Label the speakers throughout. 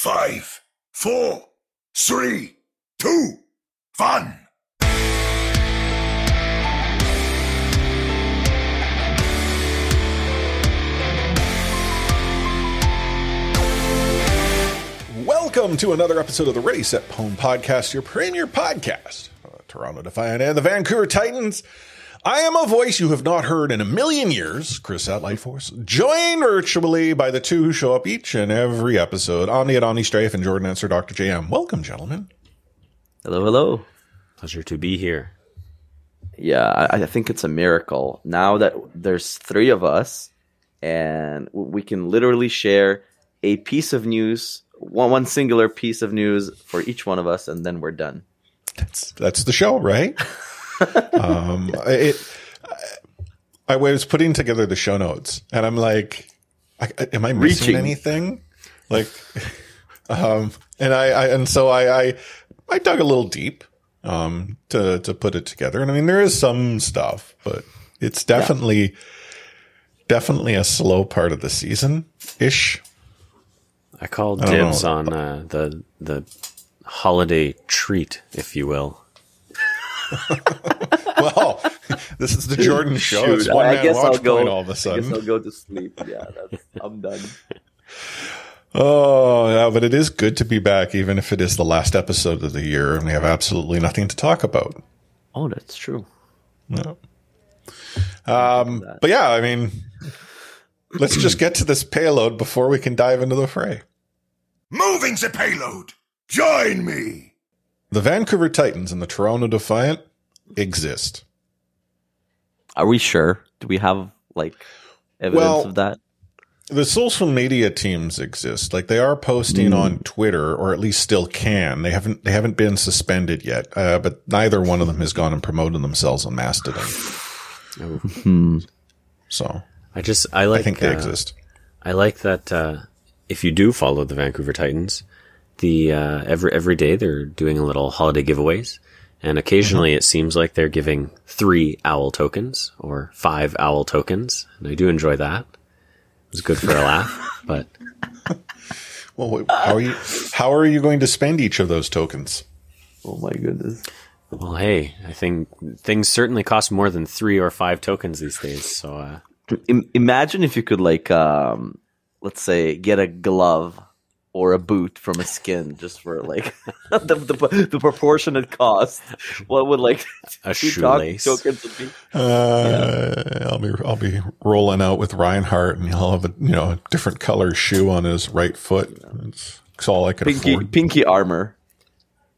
Speaker 1: Five, four, three, two, one.
Speaker 2: Welcome to another episode of the Ready Set Pwn Podcast, your premier podcast. Uh, Toronto Defiant and the Vancouver Titans. I am a voice you have not heard in a million years, Chris at Lightforce, joined virtually by the two who show up each and every episode, Omni at Omni Strafe and Jordan Answer Dr. JM. Welcome, gentlemen.
Speaker 3: Hello, hello.
Speaker 4: Pleasure to be here.
Speaker 3: Yeah, I, I think it's a miracle now that there's three of us, and we can literally share a piece of news, one one singular piece of news for each one of us, and then we're done.
Speaker 2: That's that's the show, right? um, it. I was putting together the show notes, and I'm like, I, "Am I missing
Speaker 3: Reaching.
Speaker 2: anything?" Like, um, and I, I and so I, I, I dug a little deep, um, to to put it together, and I mean, there is some stuff, but it's definitely, definitely a slow part of the season ish.
Speaker 4: I called
Speaker 2: don't
Speaker 4: dibs
Speaker 2: know.
Speaker 4: on uh, the the holiday treat, if you will.
Speaker 2: Well, this is the Jordan show.
Speaker 3: Shoot,
Speaker 2: it's one
Speaker 3: I
Speaker 2: man
Speaker 3: guess
Speaker 2: watch
Speaker 3: I'll
Speaker 2: point all of a
Speaker 3: I guess
Speaker 2: sudden.
Speaker 3: I'll go to sleep. Yeah, that's, I'm done.
Speaker 2: Oh, yeah, but it is good to be back, even if it is the last episode of the year and we have absolutely nothing to talk about.
Speaker 3: Oh, that's true.
Speaker 2: No. Um, but yeah, I mean, let's just get to this payload before we can dive into the fray.
Speaker 1: Moving the payload. Join me.
Speaker 2: The Vancouver Titans and the Toronto Defiant exist.
Speaker 3: Are we sure? Do we have like evidence
Speaker 2: Well,
Speaker 3: of that?
Speaker 2: The social media teams exist. Like they are posting on Twitter, or at least still can. They haven't they haven't been suspended yet, uh, but neither one of them has gone and promoted themselves on Mastodon.
Speaker 3: Hmm.
Speaker 2: So
Speaker 4: I just I like
Speaker 2: I think they
Speaker 4: uh,
Speaker 2: exist.
Speaker 4: I like that uh, if you do follow the Vancouver Titans, the uh, every every day they're doing a little holiday giveaways, and occasionally it seems like they're giving three owl tokens or five owl tokens, and I do enjoy that. It was good for a laugh, but
Speaker 2: Well, wait, how are you? How are you going to spend each of those tokens?
Speaker 3: Oh my goodness.
Speaker 4: well, hey, I think things certainly cost more than three or five tokens these days. So uh,
Speaker 3: imagine if you could like um let's say get a glove or a boot from a skin just for like the, the the proportionate cost what would like
Speaker 4: A shoelace.
Speaker 3: tokens would be
Speaker 2: Uh, I'll be I'll be rolling out with Reinhardt, and he'll have a you know a different color shoe on his right foot. It's, it's all I could
Speaker 3: pinky
Speaker 2: afford.
Speaker 3: pinky armor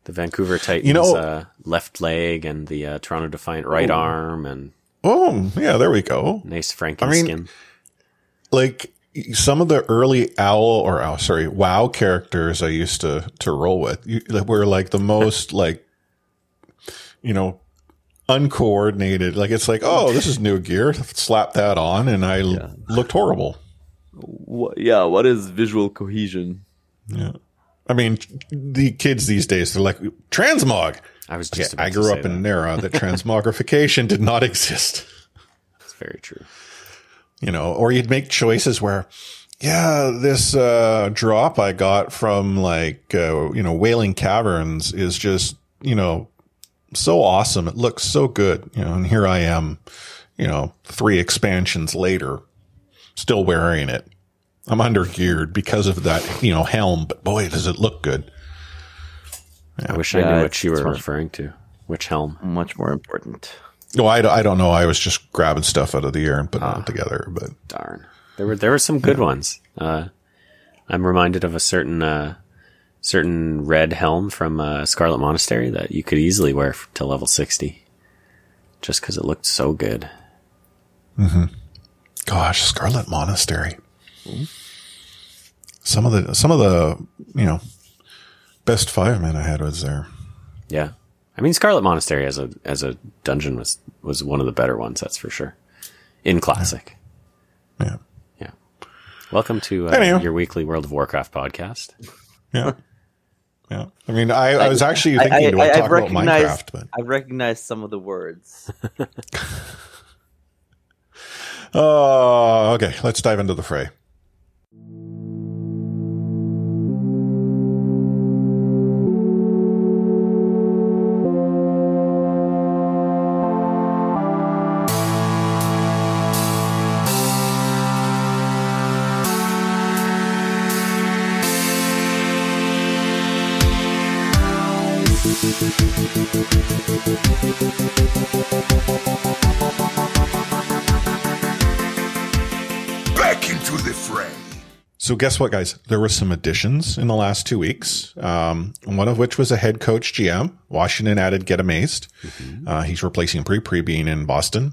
Speaker 4: the Vancouver Titans
Speaker 2: You know-
Speaker 4: uh, left leg and the uh, Toronto Defiant right arm and
Speaker 2: Oh, yeah, there we go.
Speaker 4: nice
Speaker 2: I mean-
Speaker 4: Franken
Speaker 2: Like some of the early owl or oh, sorry, WoW characters I used to to roll with you, were like the most like you know uncoordinated. Like it's like, oh, this is new gear. Slap that on, and I l- looked horrible.
Speaker 3: what, yeah what is visual cohesion
Speaker 2: Yeah. I mean, the kids these days, they're like, transmog.
Speaker 4: I was just about
Speaker 2: I grew
Speaker 4: say
Speaker 2: up in an era that transmogrification did not exist.
Speaker 4: It's very true.
Speaker 2: You know, or you'd make choices where, yeah, this uh, drop I got from like, uh, you know, Wailing Caverns is just, you know, so awesome. It looks so good. You know, and here I am, you know, three expansions later, still wearing it. I'm under geared because of that, you know, helm, but boy, does it look good.
Speaker 4: I wish I
Speaker 3: Yeah,
Speaker 4: knew what you were referring to. Which helm?
Speaker 3: much more important
Speaker 2: No, I, don't- I don't know. I was just grabbing stuff out of the air and putting it together, but
Speaker 4: Darn. There were there were some good ones. Uh, I'm reminded of a certain uh, certain red helm from uh, Scarlet Monastery that you could easily wear to level 60, just because it looked so good.
Speaker 2: gosh, Scarlet Monastery. Some of the some of the you know best five men I had was there.
Speaker 4: Yeah, I mean Scarlet Monastery as a as a dungeon was was one of the better ones. That's for sure. In classic.
Speaker 2: Yeah,
Speaker 4: Yeah. Welcome to uh,
Speaker 2: Anyhow.
Speaker 4: your weekly World of Warcraft podcast.
Speaker 2: yeah, yeah. I mean, I, I was actually thinking to
Speaker 3: I've
Speaker 2: talk about Minecraft, but
Speaker 3: I recognize some of the words.
Speaker 2: oh, okay. Let's dive into the fray. Guess what, guys? There were some additions in the last two weeks. Um, one of which was a head coach GM. Washington added Get Amazed. Uh, he's replacing Pre Pre being in Boston.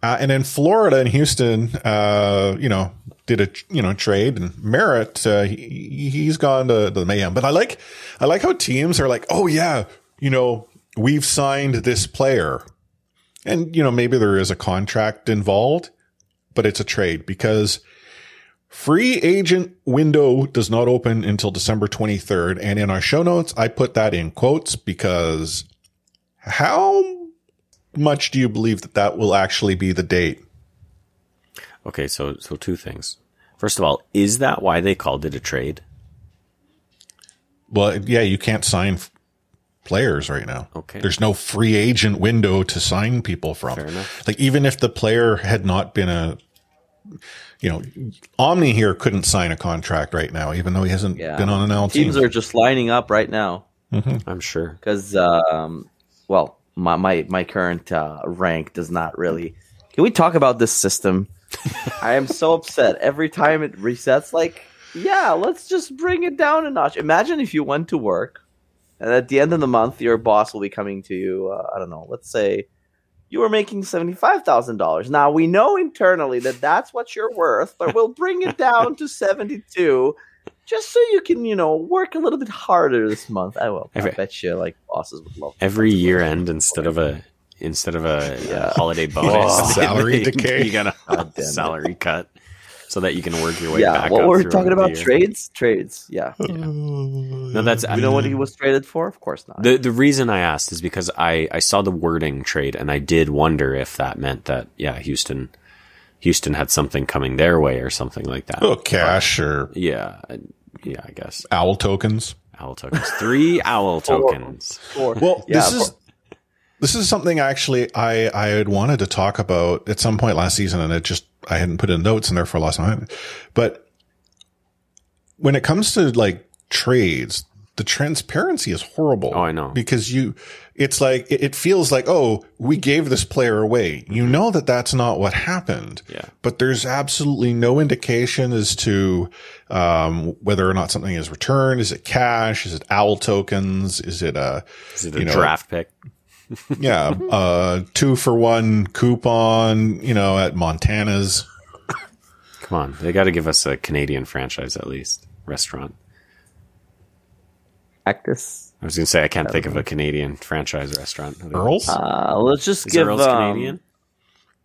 Speaker 2: Uh, and in Florida and Houston, uh, you know, did a you know trade and Merritt. Uh, he, he's gone to, the Mayhem. But I like I like how teams are like, oh yeah, you know, we've signed this player, and you know maybe there is a contract involved, but it's a trade because free agent window does not open until December 23rd. And in our show notes, I put that in quotes because how much do you believe that that will actually be the date?
Speaker 4: Okay, so so two things. First of all, is that why they called it a trade?
Speaker 2: Well, yeah, you can't sign players right now.
Speaker 4: Okay.
Speaker 2: There's no free agent window to sign people from.
Speaker 4: Fair enough.
Speaker 2: Like even if the player had not been a, you know, Omni here couldn't sign a contract right now, even though he hasn't
Speaker 3: Yeah.
Speaker 2: been on an L
Speaker 3: Teams are just lining up right now
Speaker 4: I'm sure.
Speaker 3: because, um, well, my my my current uh, rank does not really. Can we talk about this system? I am so upset every time it resets. Like, yeah, let's just bring it down a notch. Imagine if you went to work, and at the end of the month, your boss will be coming to you. Uh, I don't know. Let's say you were making seventy five thousand dollars. Now we know internally that that's what you're worth, but we'll bring it down to seventy two. Just so you can, you know, work a little bit harder this month. I will. I
Speaker 4: Every-
Speaker 3: bet you, like bosses would love
Speaker 4: Every year end instead of a instead of a, a
Speaker 3: Yeah.
Speaker 4: holiday oh, bonus,
Speaker 2: Oh, salary decay.
Speaker 4: You got a
Speaker 3: God damn it.
Speaker 4: salary cut so that you can work your way
Speaker 3: yeah,
Speaker 4: back.
Speaker 3: what
Speaker 4: up
Speaker 3: were we
Speaker 4: throughout
Speaker 3: talking about? Trades, trades. Yeah,
Speaker 4: No, that's
Speaker 3: you know what he um, was traded for? Of course not.
Speaker 4: The the reason I asked is because I, I saw the wording trade and I did wonder if that meant that yeah Houston Houston had something coming their way or something like that.
Speaker 2: Oh, cash or
Speaker 4: Yeah, yeah, I guess
Speaker 2: owl tokens.
Speaker 4: owl tokens, three owl tokens.
Speaker 3: Or-
Speaker 2: Well,
Speaker 3: yeah,
Speaker 2: this is this is something actually I I had wanted to talk about at some point last season, and it just I hadn't put in notes, and therefore lost my mind. But when it comes to like trades, the transparency is horrible.
Speaker 4: Oh, I know.
Speaker 2: because you, it's like it, it feels like oh, we gave this player away. You know that that's not what happened.
Speaker 4: Yeah.
Speaker 2: but there's absolutely no indication as to um, whether or not something is returned. Is it cash? Is it owl tokens? Is it a
Speaker 4: Is it a
Speaker 2: you know,
Speaker 4: draft pick?
Speaker 2: Yeah, uh, two for one coupon, you know, at Montana's.
Speaker 4: Come on, they got to give us a Canadian franchise at least restaurant.
Speaker 3: Cactus.
Speaker 4: I was gonna say I can't think of a Canadian franchise restaurant.
Speaker 2: Earl's?
Speaker 3: Uh, let's just
Speaker 4: Is
Speaker 3: give
Speaker 4: Earl's
Speaker 3: um,
Speaker 4: Canadian?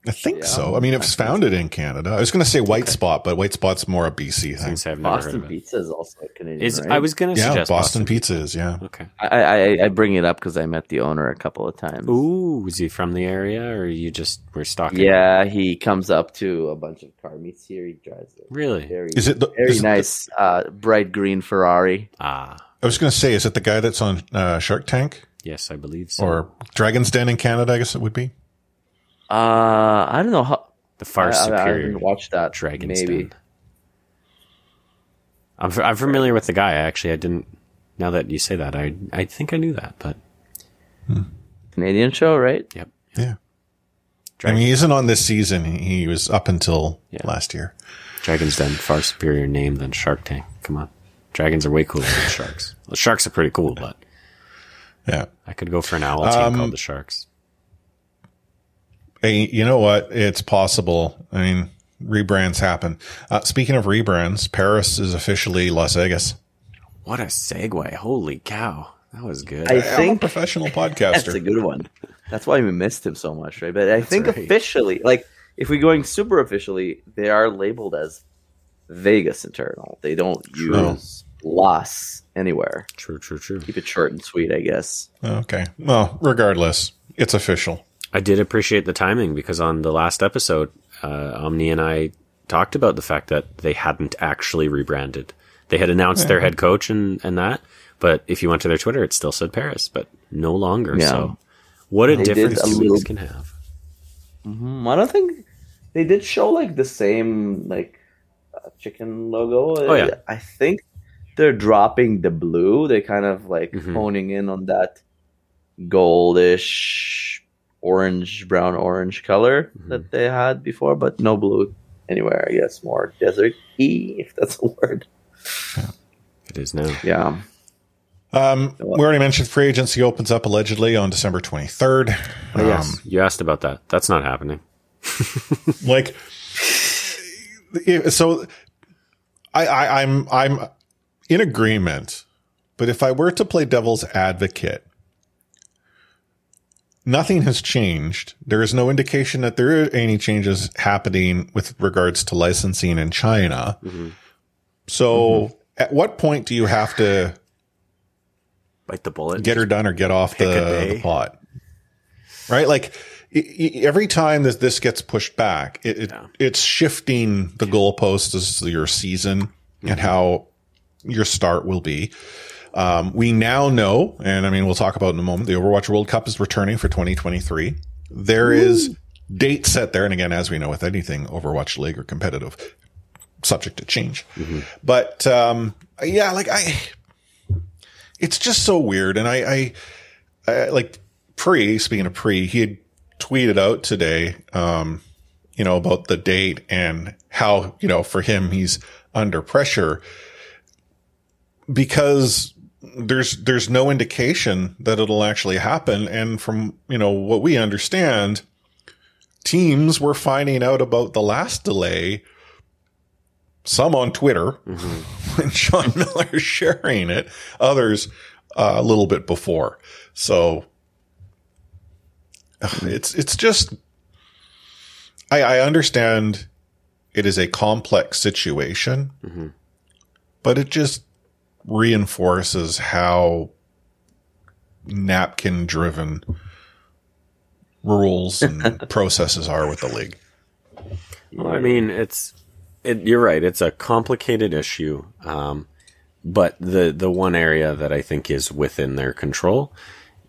Speaker 2: I think so. I mean, it was founded in Canada. I was going to say White Spot, but White Spot's more a BC thing.
Speaker 4: gonna I've never
Speaker 3: Boston
Speaker 4: heard of.
Speaker 3: Pizza is also Canadian.
Speaker 4: Is
Speaker 3: right?
Speaker 4: I was gonna
Speaker 2: Yeah,
Speaker 4: suggest
Speaker 2: Boston,
Speaker 4: Boston.
Speaker 2: Pizza is, yeah.
Speaker 4: Okay.
Speaker 3: I, I I bring it up because I met the owner a couple of times.
Speaker 4: Ooh, is he from the area, or you just were stalking?
Speaker 3: Yeah, he comes up to a bunch of car meets here. He drives a
Speaker 4: Really?
Speaker 3: very
Speaker 2: Is it the,
Speaker 3: very
Speaker 2: is it the-
Speaker 3: nice uh, bright green Ferrari.
Speaker 4: Ah,
Speaker 2: I was going to say, is it the guy that's on uh, Shark Tank
Speaker 4: yes, I believe so.
Speaker 2: or Dragon's Den in Canada? I guess it would be.
Speaker 3: Uh, I don't know how.
Speaker 4: the far
Speaker 3: I, I, I
Speaker 4: superior
Speaker 3: haven't that.
Speaker 4: Dragon's
Speaker 3: maybe.
Speaker 4: I'm f- I'm familiar with the guy. Actually, I didn't. Now that you say that, I I think I knew that, but
Speaker 3: Canadian show, right?
Speaker 4: yep.
Speaker 2: Yeah. I mean, he isn't on this season. He he was up until
Speaker 4: Yeah.
Speaker 2: last year.
Speaker 4: Dragon's Den, far superior name than Shark Tank. Come on, dragons are way cooler than sharks. Well, sharks are pretty cool, but
Speaker 2: Yeah.
Speaker 4: I could go for an owl team
Speaker 2: Um,
Speaker 4: called the Sharks.
Speaker 2: Hey, you know what? It's possible. I mean, rebrands happen. Uh, speaking of rebrands, Paris is officially Las Vegas.
Speaker 4: What a segue! Holy cow, that was good.
Speaker 3: I
Speaker 2: I'm a
Speaker 3: think
Speaker 2: professional podcaster.
Speaker 3: that's a good one. That's why we missed him so much, right? But I think
Speaker 4: right.
Speaker 3: officially, like if we're going super officially, they are labeled as Vegas internal. They don't
Speaker 2: True.
Speaker 3: use Las anywhere.
Speaker 4: true, true, true.
Speaker 3: Keep it short and sweet, I guess.
Speaker 2: Okay. Well, regardless, it's official.
Speaker 4: I did appreciate the timing because on the last episode, uh, Omni and I talked about the fact that they hadn't actually rebranded. They had announced their head coach and, and that, but if you went to their Twitter, it still said Paris, but no longer.
Speaker 3: Yeah.
Speaker 4: So, what a
Speaker 3: They
Speaker 4: difference
Speaker 3: a
Speaker 4: two
Speaker 3: little-
Speaker 4: weeks can have.
Speaker 3: Mm, I don't think they did show like the same like uh, chicken logo.
Speaker 4: Oh, yeah.
Speaker 3: I think they're dropping the blue, they kind of like
Speaker 4: Mhm.
Speaker 3: honing in on that goldish, orange, brown, orange color
Speaker 4: Mhm.
Speaker 3: that they had before, but no blue anywhere. I guess more desert y, if that's a word.
Speaker 4: It is now.
Speaker 3: Yeah.
Speaker 2: Um, we already mentioned free agency opens up allegedly on December 23rd.
Speaker 4: Oh, yes,
Speaker 2: Um,
Speaker 4: you asked about that. That's not happening.
Speaker 2: like, so I, I, I'm, I'm in agreement, but if I were to play devil's advocate, nothing has changed. There is no indication that there are any changes happening with regards to licensing in China. So at what point do you have to
Speaker 4: Bite the bullet.
Speaker 2: get her done or get off the, the pot. Right? Like every time that this gets pushed back, it, it
Speaker 4: Yeah.
Speaker 2: it's shifting the goalposts as your season
Speaker 4: Mm-hmm.
Speaker 2: and how your start will be. Um, we now know, and I mean, we'll talk about it in a moment. The Overwatch World Cup is returning for 2023. There is date set there. And again, as we know with anything Overwatch League or competitive, subject to change.
Speaker 4: Mm-hmm.
Speaker 2: But, um, yeah, like I, it's just so weird. And I, I, I like pre, speaking of pre, he had tweeted out today, um, you know, about the date and how, you know, for him, he's under pressure because there's, there's no indication that it'll actually happen. And from, you know, what we understand, teams were finding out about the last delay, some on Twitter mm-hmm. when Sean Miller sharing it, others uh, a little bit before. So mm-hmm. it's it's just I, I understand it is a complex situation, mm-hmm. but it just reinforces how napkin driven rules and processes are with the league.
Speaker 4: Well, I mean, it's it, you're right. It's a complicated issue, um, but the the one area that I think is within their control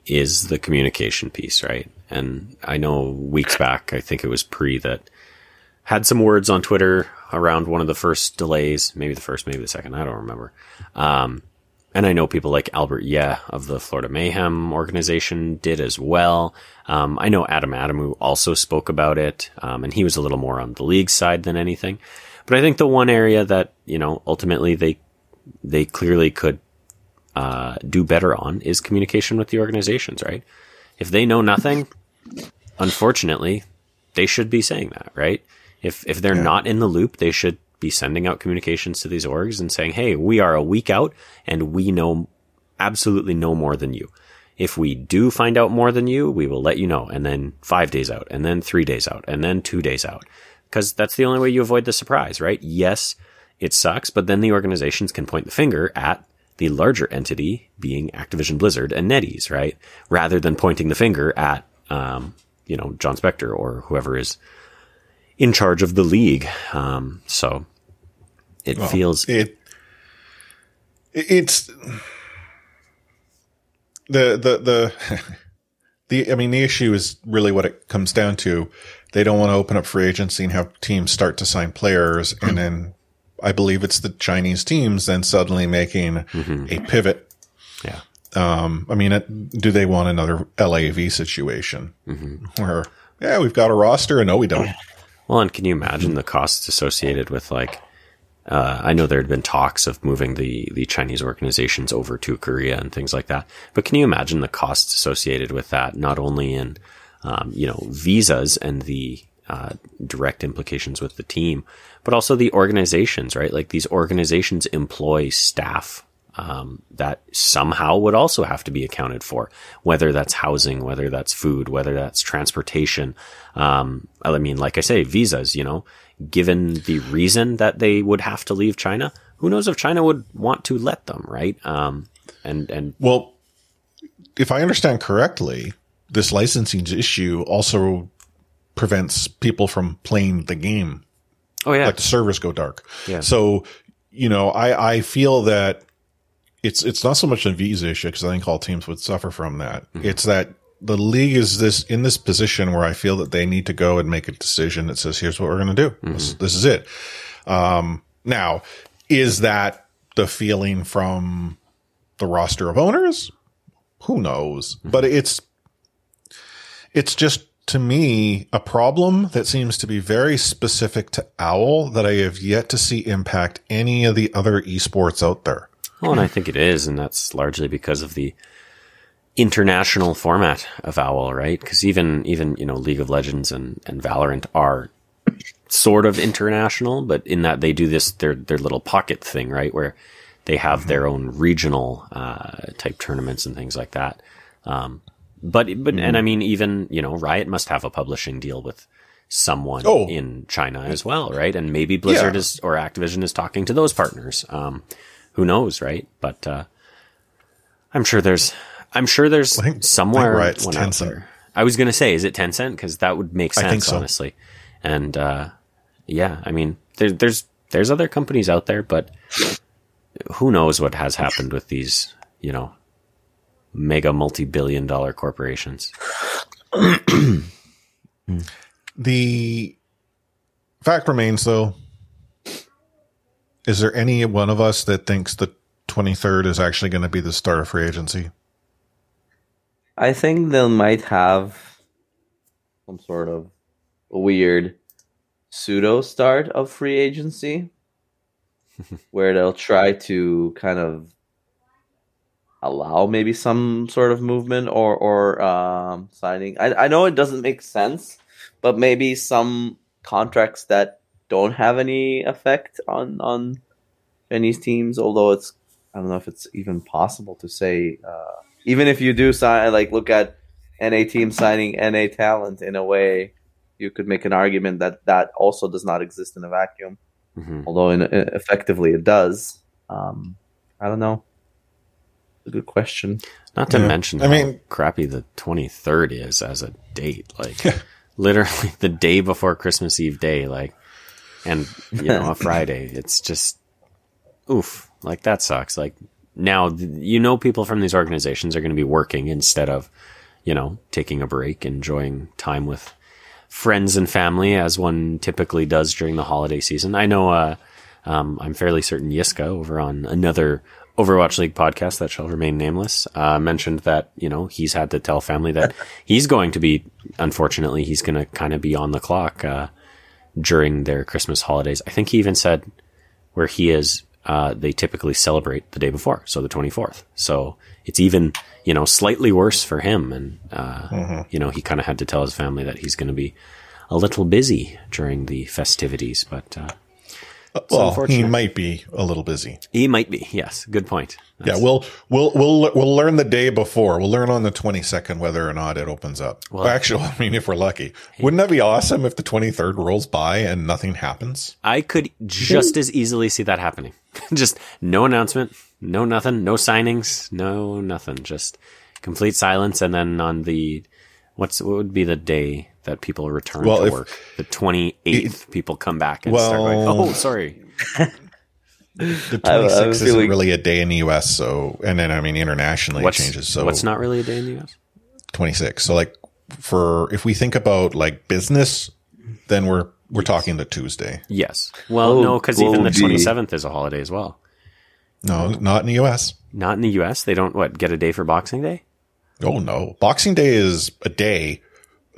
Speaker 4: is the communication piece, right? And I know weeks back, I think it was pre that had some words on Twitter around one of the first delays, maybe the first, maybe the second, I don't remember. Um, and I know people like Albert Yeah of the Florida Mayhem organization did as well. Um, I know Adam Adamou also spoke about it, um, and he was a little more on the league side than anything. But I think the one area that you know ultimately they they clearly could uh, do better on is communication with the organizations. Right? If they know nothing, unfortunately, they should be saying that. Right? If if they're not in the loop, they should be sending out communications to these orgs and saying, "Hey, we are a week out, and we know absolutely no more than you." If we do find out more than you, we will let you know. And then five days out, and then three days out, and then two days out. Because that's the only way you avoid the surprise, right? Yes, it sucks, but then the organizations can point the finger at the larger entity being Activision Blizzard and NetEase, right? Rather than pointing the finger at, um, you know, Jon Spector or whoever is in charge of the league. Um, so it feels,
Speaker 2: it it's the the the the I mean the issue is really what it comes down to. They don't want to open up free agency and have teams start to sign players, and then I believe it's the Chinese teams then suddenly making a pivot.
Speaker 4: yeah.
Speaker 2: Um, I mean, it, do they want another LAV situation where yeah we've got a roster and no we don't.
Speaker 4: Well, and can you imagine the costs associated with like, uh, I know there had been talks of moving the, the Chinese organizations over to Korea and things like that. But can you imagine the costs associated with that, not only in, um, you know, visas and the, uh, direct implications with the team, but also the organizations, right? Like these organizations employ staff, um, that somehow would also have to be accounted for, whether that's housing, whether that's food, whether that's transportation. Um, I mean, like I say, visas, you know, given the reason that they would have to leave China, who knows if China would want to let them, right? Um, and, and
Speaker 2: Well, if I understand correctly, this licensing issue also prevents people from playing the game.
Speaker 4: oh yeah,
Speaker 2: Like the servers go dark.
Speaker 4: Yeah.
Speaker 2: So, you know, I, I feel that it's, it's not so much a visa issue because I think all teams would suffer from that.
Speaker 4: Mm-hmm.
Speaker 2: It's that the league is this in this position where I feel that they need to go and make a decision that says, here's what we're going to do.
Speaker 4: Mm-hmm.
Speaker 2: This, this is it. Um, now is that the feeling from the roster of owners? Who knows? But it's it's just to me a problem that seems to be very specific to Owl that I have yet to see impact any of the other esports out there.
Speaker 4: Well, and I think it is, and that's largely because of the international format of Owl, right? Because even even you know League of Legends and and Valorant are sort of international, but in that they do this their their little pocket thing, right, where they have their own regional uh, type tournaments and things like that. Um, but but and I mean even you know Riot must have a publishing deal with someone
Speaker 2: Oh.
Speaker 4: in China as well, right? And maybe Blizzard
Speaker 2: Yeah.
Speaker 4: is or Activision is talking to those partners. Um, who knows, right? But uh, I'm sure there's I'm sure there's
Speaker 2: I think- I think
Speaker 4: somewhere
Speaker 2: Riot's
Speaker 4: one out there. I was gonna say, is it Tencent? Because that would make sense,
Speaker 2: so.
Speaker 4: honestly. And uh, yeah, I mean, there, there's there's other companies out there, but who knows what has happened with these, you know, mega multi-billion dollar corporations.
Speaker 2: The fact remains, though, is there any one of us that thinks the 23rd is actually going to be the start of free agency?
Speaker 3: I think they might have some sort of weird pseudo start of free agency where they'll try to kind of allow maybe some sort of movement or or um, signing. I I know it doesn't make sense, but maybe some contracts that don't have any effect on on Chinese teams. Although it's I don't know if it's even possible to say. Uh, even if you do sign, like look at NA team signing NA talent in a way, you could make an argument that that also does not exist in a vacuum.
Speaker 4: hmm
Speaker 3: Although in, effectively it does. Um, I don't know. A good question.
Speaker 4: Not to
Speaker 2: Yeah.
Speaker 4: mention
Speaker 2: I
Speaker 4: how
Speaker 2: mean-
Speaker 4: crappy the 23rd is as a date. Like, literally the day before Christmas Eve day, like, and, you know, a Friday. It's just, oof. Like, that sucks. Like, now, you know, people from these organizations are going to be working instead of, you know, taking a break, enjoying time with friends and family as one typically does during the holiday season. I know, uh, um, I'm fairly certain Yiska over on another Overwatch League podcast that shall remain nameless, uh, mentioned that, you know, he's had to tell family that he's going to be, unfortunately, he's going to kind of be on the clock, uh, during their Christmas holidays. I think he even said where he is, uh, they typically celebrate the day before, so the 24th. So it's even, you know, slightly worse for him. And, uh, you know, he kind of had to tell his family that he's going to be a little busy during the festivities, but, uh,
Speaker 2: well, he might be a little busy.
Speaker 4: he might be. Yes. Good point.
Speaker 2: Yeah, we'll we'll we'll we'll learn the day before. We'll learn on the 22nd whether or not it opens up.
Speaker 4: Well-
Speaker 2: Well, actually, I mean, if we're lucky, wouldn't that be awesome if the 23rd rolls by and nothing happens?
Speaker 4: I could just as easily see that happening. just no announcement, no nothing, no signings, no nothing. Just complete silence. And then on the, what's, what would be the day that people return
Speaker 2: Well,
Speaker 4: to
Speaker 2: if-
Speaker 4: work? The 28th, people come back and start going, oh, sorry.
Speaker 2: The
Speaker 3: I- I
Speaker 2: 26th isn't
Speaker 3: feeling-
Speaker 2: really a day in the US, so and then I mean internationally
Speaker 4: What's,
Speaker 2: it changes. So
Speaker 4: what's not really a day in the US?
Speaker 2: 26. So like for if we think about like business, then we're we're talking the Tuesday.
Speaker 4: Yes. Well,
Speaker 3: Oh,
Speaker 4: no, because even the
Speaker 3: oh,
Speaker 4: 27th is a holiday as well.
Speaker 2: No, not in the US.
Speaker 4: Not in the US. They don't, what, get a day for Boxing Day?
Speaker 2: Oh no, Boxing Day is a day,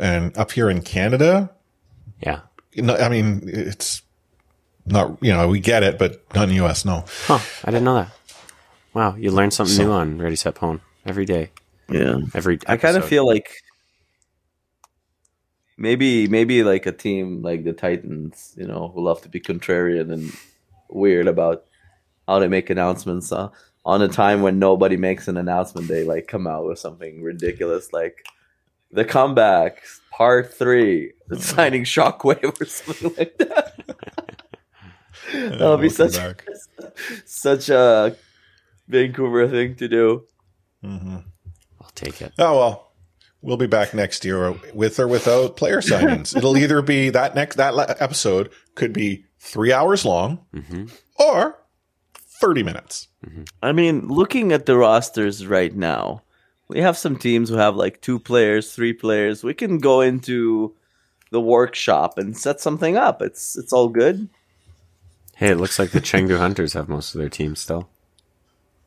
Speaker 2: and up here in Canada,
Speaker 4: Yeah.
Speaker 2: no, I mean it's not you know we get it, but not in the US. No.
Speaker 4: Huh. I didn't know that. Wow. You learn something
Speaker 2: So-
Speaker 4: new on Ready Set Pwn every day.
Speaker 3: Yeah.
Speaker 4: Every
Speaker 3: I kind of feel like maybe maybe like a team like the Titans, you know, who love to be contrarian and weird about how they make announcements uh, on a time when nobody makes an announcement. They like come out with something ridiculous like the comeback part three, signing Shockwave or something like that. That'll be such
Speaker 2: back.
Speaker 3: such a Vancouver thing to do.
Speaker 2: hmm
Speaker 4: I'll take it.
Speaker 2: Oh well, we'll be back next year with or without player signings. It'll either be that next that episode could be three hours long
Speaker 4: hmm
Speaker 2: or thirty minutes.
Speaker 3: I mean, looking at the rosters right now, we have some teams who have like two players, three players. We can go into the workshop and set something up. It's it's all good.
Speaker 4: Hey, it looks like the Chengdu Hunters have most of their team still.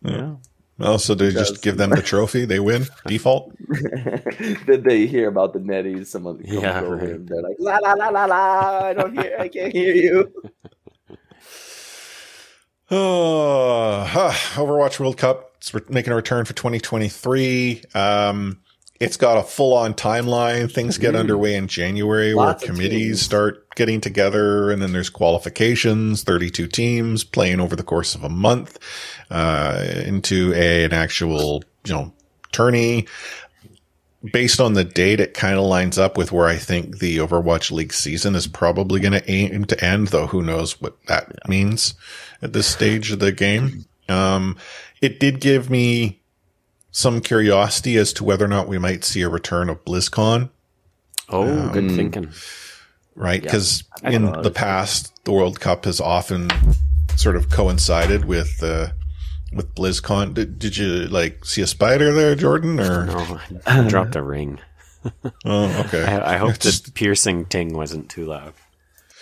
Speaker 3: Yeah.
Speaker 2: Oh, so they just give them the trophy? They win default.
Speaker 3: Did they hear about the NetEase? Someone comes
Speaker 4: Yeah,
Speaker 3: over
Speaker 4: right.
Speaker 3: and they're like, la la la la la. I don't hear. I can't hear you.
Speaker 2: Oh, huh. Overwatch World Cup. It's re- making a return for 2023. Um, it's got a full on timeline. Things get underway in January
Speaker 3: Lots
Speaker 2: where committees start getting together and then there's qualifications, 32 teams playing over the course of a month, uh, into a, an actual, you know, tourney. Based on the date, it kind of lines up with where I think the Overwatch League season is probably going to aim to end, though who knows what that means at this stage of the game. Um, it did give me some curiosity as to whether or not we might see a return of BlizzCon,
Speaker 4: Oh, good
Speaker 3: Um,
Speaker 4: thinking.
Speaker 2: right? Because
Speaker 3: I
Speaker 2: in the past, the World Cup has often sort of coincided with, uh, with BlizzCon. Did, did you like see a spider there, Jordan? Or
Speaker 4: No, I dropped a ring.
Speaker 2: oh, okay.
Speaker 4: I, I hope the piercing ting wasn't too loud.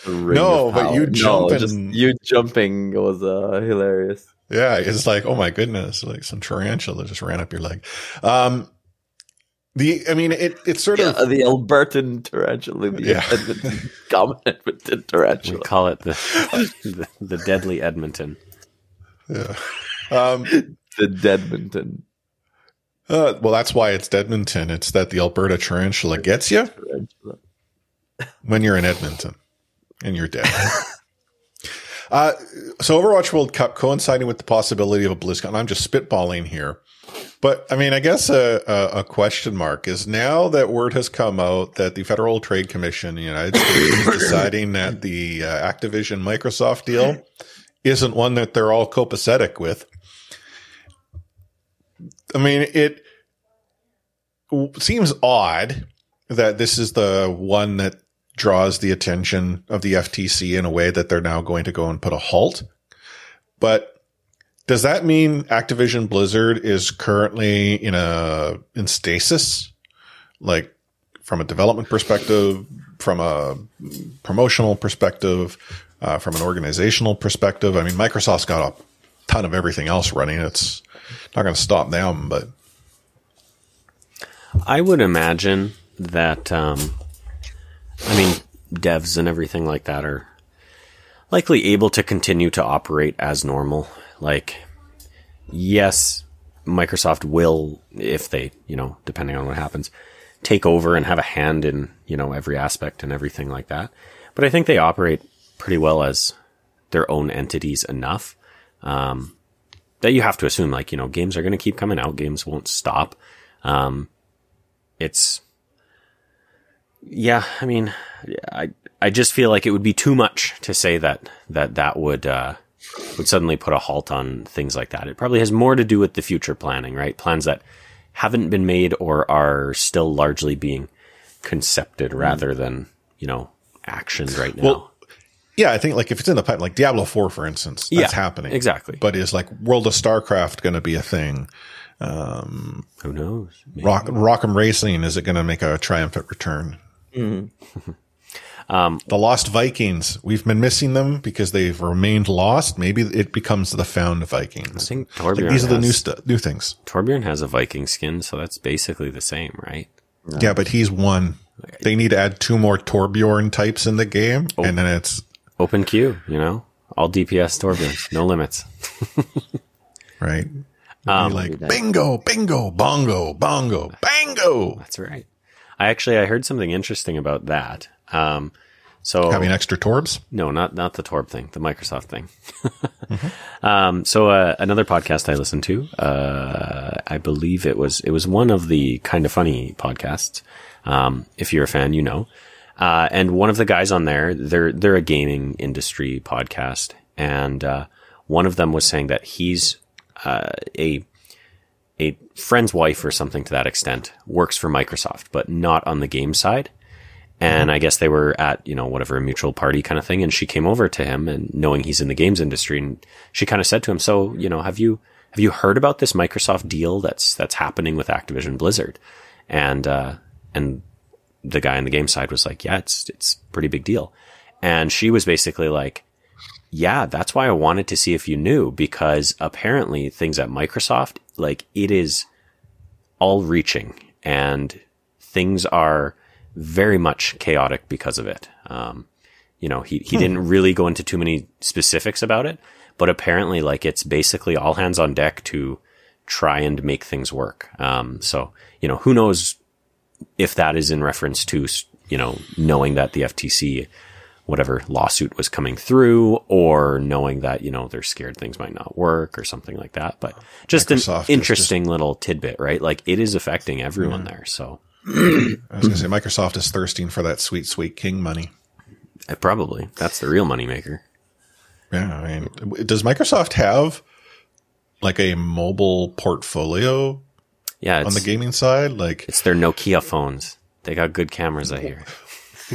Speaker 3: Ring
Speaker 2: No, but
Speaker 3: power.
Speaker 2: you
Speaker 3: No,
Speaker 2: jumping-
Speaker 3: just you jumping was uh, hilarious.
Speaker 2: Yeah, it's like, oh my goodness, like some tarantula just ran up your leg. Um, the, I mean, it, it's sort
Speaker 3: Yeah,
Speaker 2: of,
Speaker 3: the Albertan tarantula, the
Speaker 2: Yeah.
Speaker 3: Edmonton, common Edmonton
Speaker 4: We
Speaker 3: tarantula.
Speaker 4: call it the the, the deadly Edmonton.
Speaker 2: yeah. Um,
Speaker 3: The Deadmonton
Speaker 2: uh, well, that's why it's Edmonton. It's that the Alberta tarantula gets you
Speaker 3: tarantula.
Speaker 2: when you're in Edmonton and you're dead. uh, so Overwatch World Cup coinciding with the possibility of a BlizzCon. I'm just spitballing here. But I mean, I guess a, a, a question mark is now that word has come out that the Federal Trade Commission in the United States is deciding that the uh, Activision Microsoft deal isn't one that they're all copacetic with. I mean, it seems odd that this is the one that draws the attention of the FTC in a way that they're now going to go and put a halt. But does that mean Activision Blizzard is currently in a in stasis? Like from a development perspective, from a promotional perspective, uh, from an organizational perspective. I mean, Microsoft's got a ton of everything else running. It's not going to stop them, but
Speaker 4: I would imagine that, um, I mean, devs and everything like that are likely able to continue to operate as normal. Like, yes, Microsoft will, if they, you know, depending on what happens, take over and have a hand in, you know, every aspect and everything like that. But I think they operate pretty well as their own entities enough. Um, that you have to assume, like, you know, games are going to keep coming out. Games won't stop. Um, it's, yeah, I mean, I, I just feel like it would be too much to say that, that that would, uh, would suddenly put a halt on things like that. It probably has more to do with the future planning, right? Plans that haven't been made or are still largely being concepted rather than, you know, actioned right now.
Speaker 2: Well, yeah, I think like if it's in the pipe, like Diablo 4, for instance, that's
Speaker 4: Yeah,
Speaker 2: happening.
Speaker 4: exactly.
Speaker 2: But is like World of StarCraft going to be a thing?
Speaker 4: Who knows? Maybe.
Speaker 2: Rock, Rock'em Racing, is it going to make a triumphant return?
Speaker 4: Um,
Speaker 2: The Lost Vikings, we've been missing them because they've remained lost. Maybe it becomes the found Vikings.
Speaker 4: I think
Speaker 2: Like,
Speaker 4: Torbjorn
Speaker 2: these are the new
Speaker 4: has-
Speaker 2: new things.
Speaker 4: Torbjorn has a Viking skin, so that's basically the same, right?
Speaker 2: Yeah, but he's one. They need to add two more Torbjorn types in the game,
Speaker 4: Oh.
Speaker 2: and then it's
Speaker 4: Open queue, you know, all DPS Torbjorn, no limits.
Speaker 2: right.
Speaker 4: Um,
Speaker 2: like bingo, bingo, bongo, bongo, bango.
Speaker 4: That's right. I actually I heard something interesting about that. Um, so
Speaker 2: Having extra Torbs.
Speaker 4: no, not not the Torb thing, the Microsoft thing. um, so uh, another podcast I listened to, uh, I believe it was it was one of the kind of funny podcasts. Um, if you're a fan, you know. Uh, and one of the guys on there, they're they're a gaming industry podcast, and uh, one of them was saying that he's uh, a a friend's wife or something to that extent works for Microsoft, but not on the game side. And I guess they were at, you know, whatever, a mutual party kind of thing. And she came over to him and knowing he's in the games industry and she kind of said to him, so, you know, have you, have you heard about this Microsoft deal that's, that's happening with Activision Blizzard? And, uh, and the guy on the game side was like, yeah, it's, it's pretty big deal. And she was basically like, yeah, that's why I wanted to see if you knew because apparently things at Microsoft, like it is all reaching and things are very much chaotic because of it. Um, you know, he, he didn't really go into too many specifics about it, but apparently like it's basically all hands on deck to try and make things work. Um, so, you know, who knows if that is in reference to, you know, knowing that the FTC, whatever lawsuit was coming through or knowing that, you know, they're scared things might not work or something like that. But just
Speaker 2: Microsoft
Speaker 4: an interesting little tidbit, right? Like it is affecting everyone there. So
Speaker 2: I was going to say Microsoft is thirsting for that sweet, sweet king money.
Speaker 4: uh, probably that's the real moneymaker.
Speaker 2: Yeah, I mean, does Microsoft have like a mobile portfolio
Speaker 4: Yeah.
Speaker 2: on the gaming side? Like,
Speaker 4: it's their Nokia phones. They got good cameras, I hear.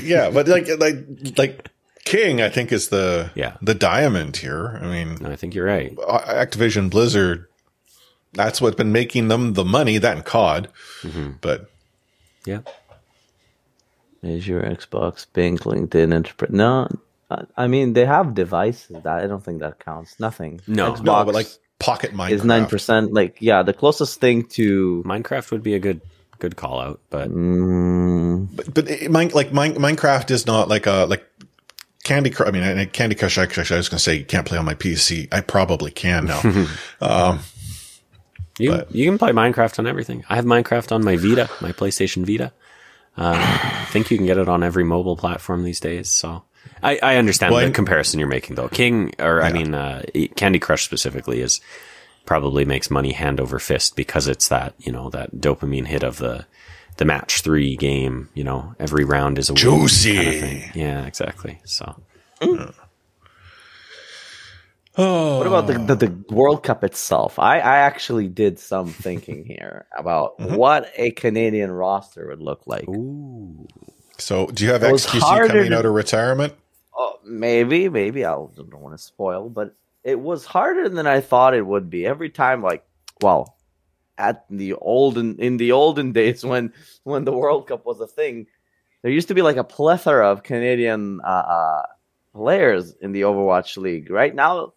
Speaker 2: Yeah, but like, like, like King, I think is the
Speaker 4: Yeah.
Speaker 2: the diamond here. I mean,
Speaker 4: No, I think you're right.
Speaker 2: Activision Blizzard, that's what's been making them the money. That and COD,
Speaker 4: Mm-hmm.
Speaker 2: but
Speaker 4: Yeah.
Speaker 3: Azure, Xbox, Bing, LinkedIn, Enterprise. No, I- I mean they have devices. That I don't think that counts. Nothing.
Speaker 4: No.
Speaker 3: Xbox
Speaker 2: no, but like Pocket Minecraft
Speaker 3: is nine percent. Like yeah, the closest thing to
Speaker 4: Minecraft would be a good good call out, but
Speaker 3: mm,
Speaker 2: But, but it, mine, like mine, Minecraft is not like a like Candy Crush. I mean, and Candy Crush. Actually, I was going to say you can't play on my PC. I probably can now. um,
Speaker 4: you
Speaker 2: But-
Speaker 4: you can play Minecraft on everything. I have Minecraft on my Vita, my PlayStation Vita. Uh, I think you can get it on every mobile platform these days. So I, I understand
Speaker 2: Well,
Speaker 4: the
Speaker 2: I-
Speaker 4: comparison you're making, though. King, or I mean, uh, Candy Crush specifically is probably makes money hand over fist because it's that you know that dopamine hit of the the match three game. You know, every round is a win
Speaker 2: Juicy.
Speaker 4: kind of thing. Yeah, exactly. So
Speaker 2: oh,
Speaker 3: what about the, the the World Cup itself? I I actually did some thinking here about
Speaker 2: Mm-hmm.
Speaker 3: what a Canadian roster would look like.
Speaker 4: ooh,
Speaker 2: So, do you have
Speaker 3: It
Speaker 2: XQC coming
Speaker 3: to-
Speaker 2: out of retirement?
Speaker 3: Oh, maybe, maybe I don't want to spoil, but it was harder than I thought it would be. Every time, like, well, at the olden in the olden days when when the World Cup was a thing, there used to be like a plethora of Canadian uh, uh, players in the Overwatch League. Right now,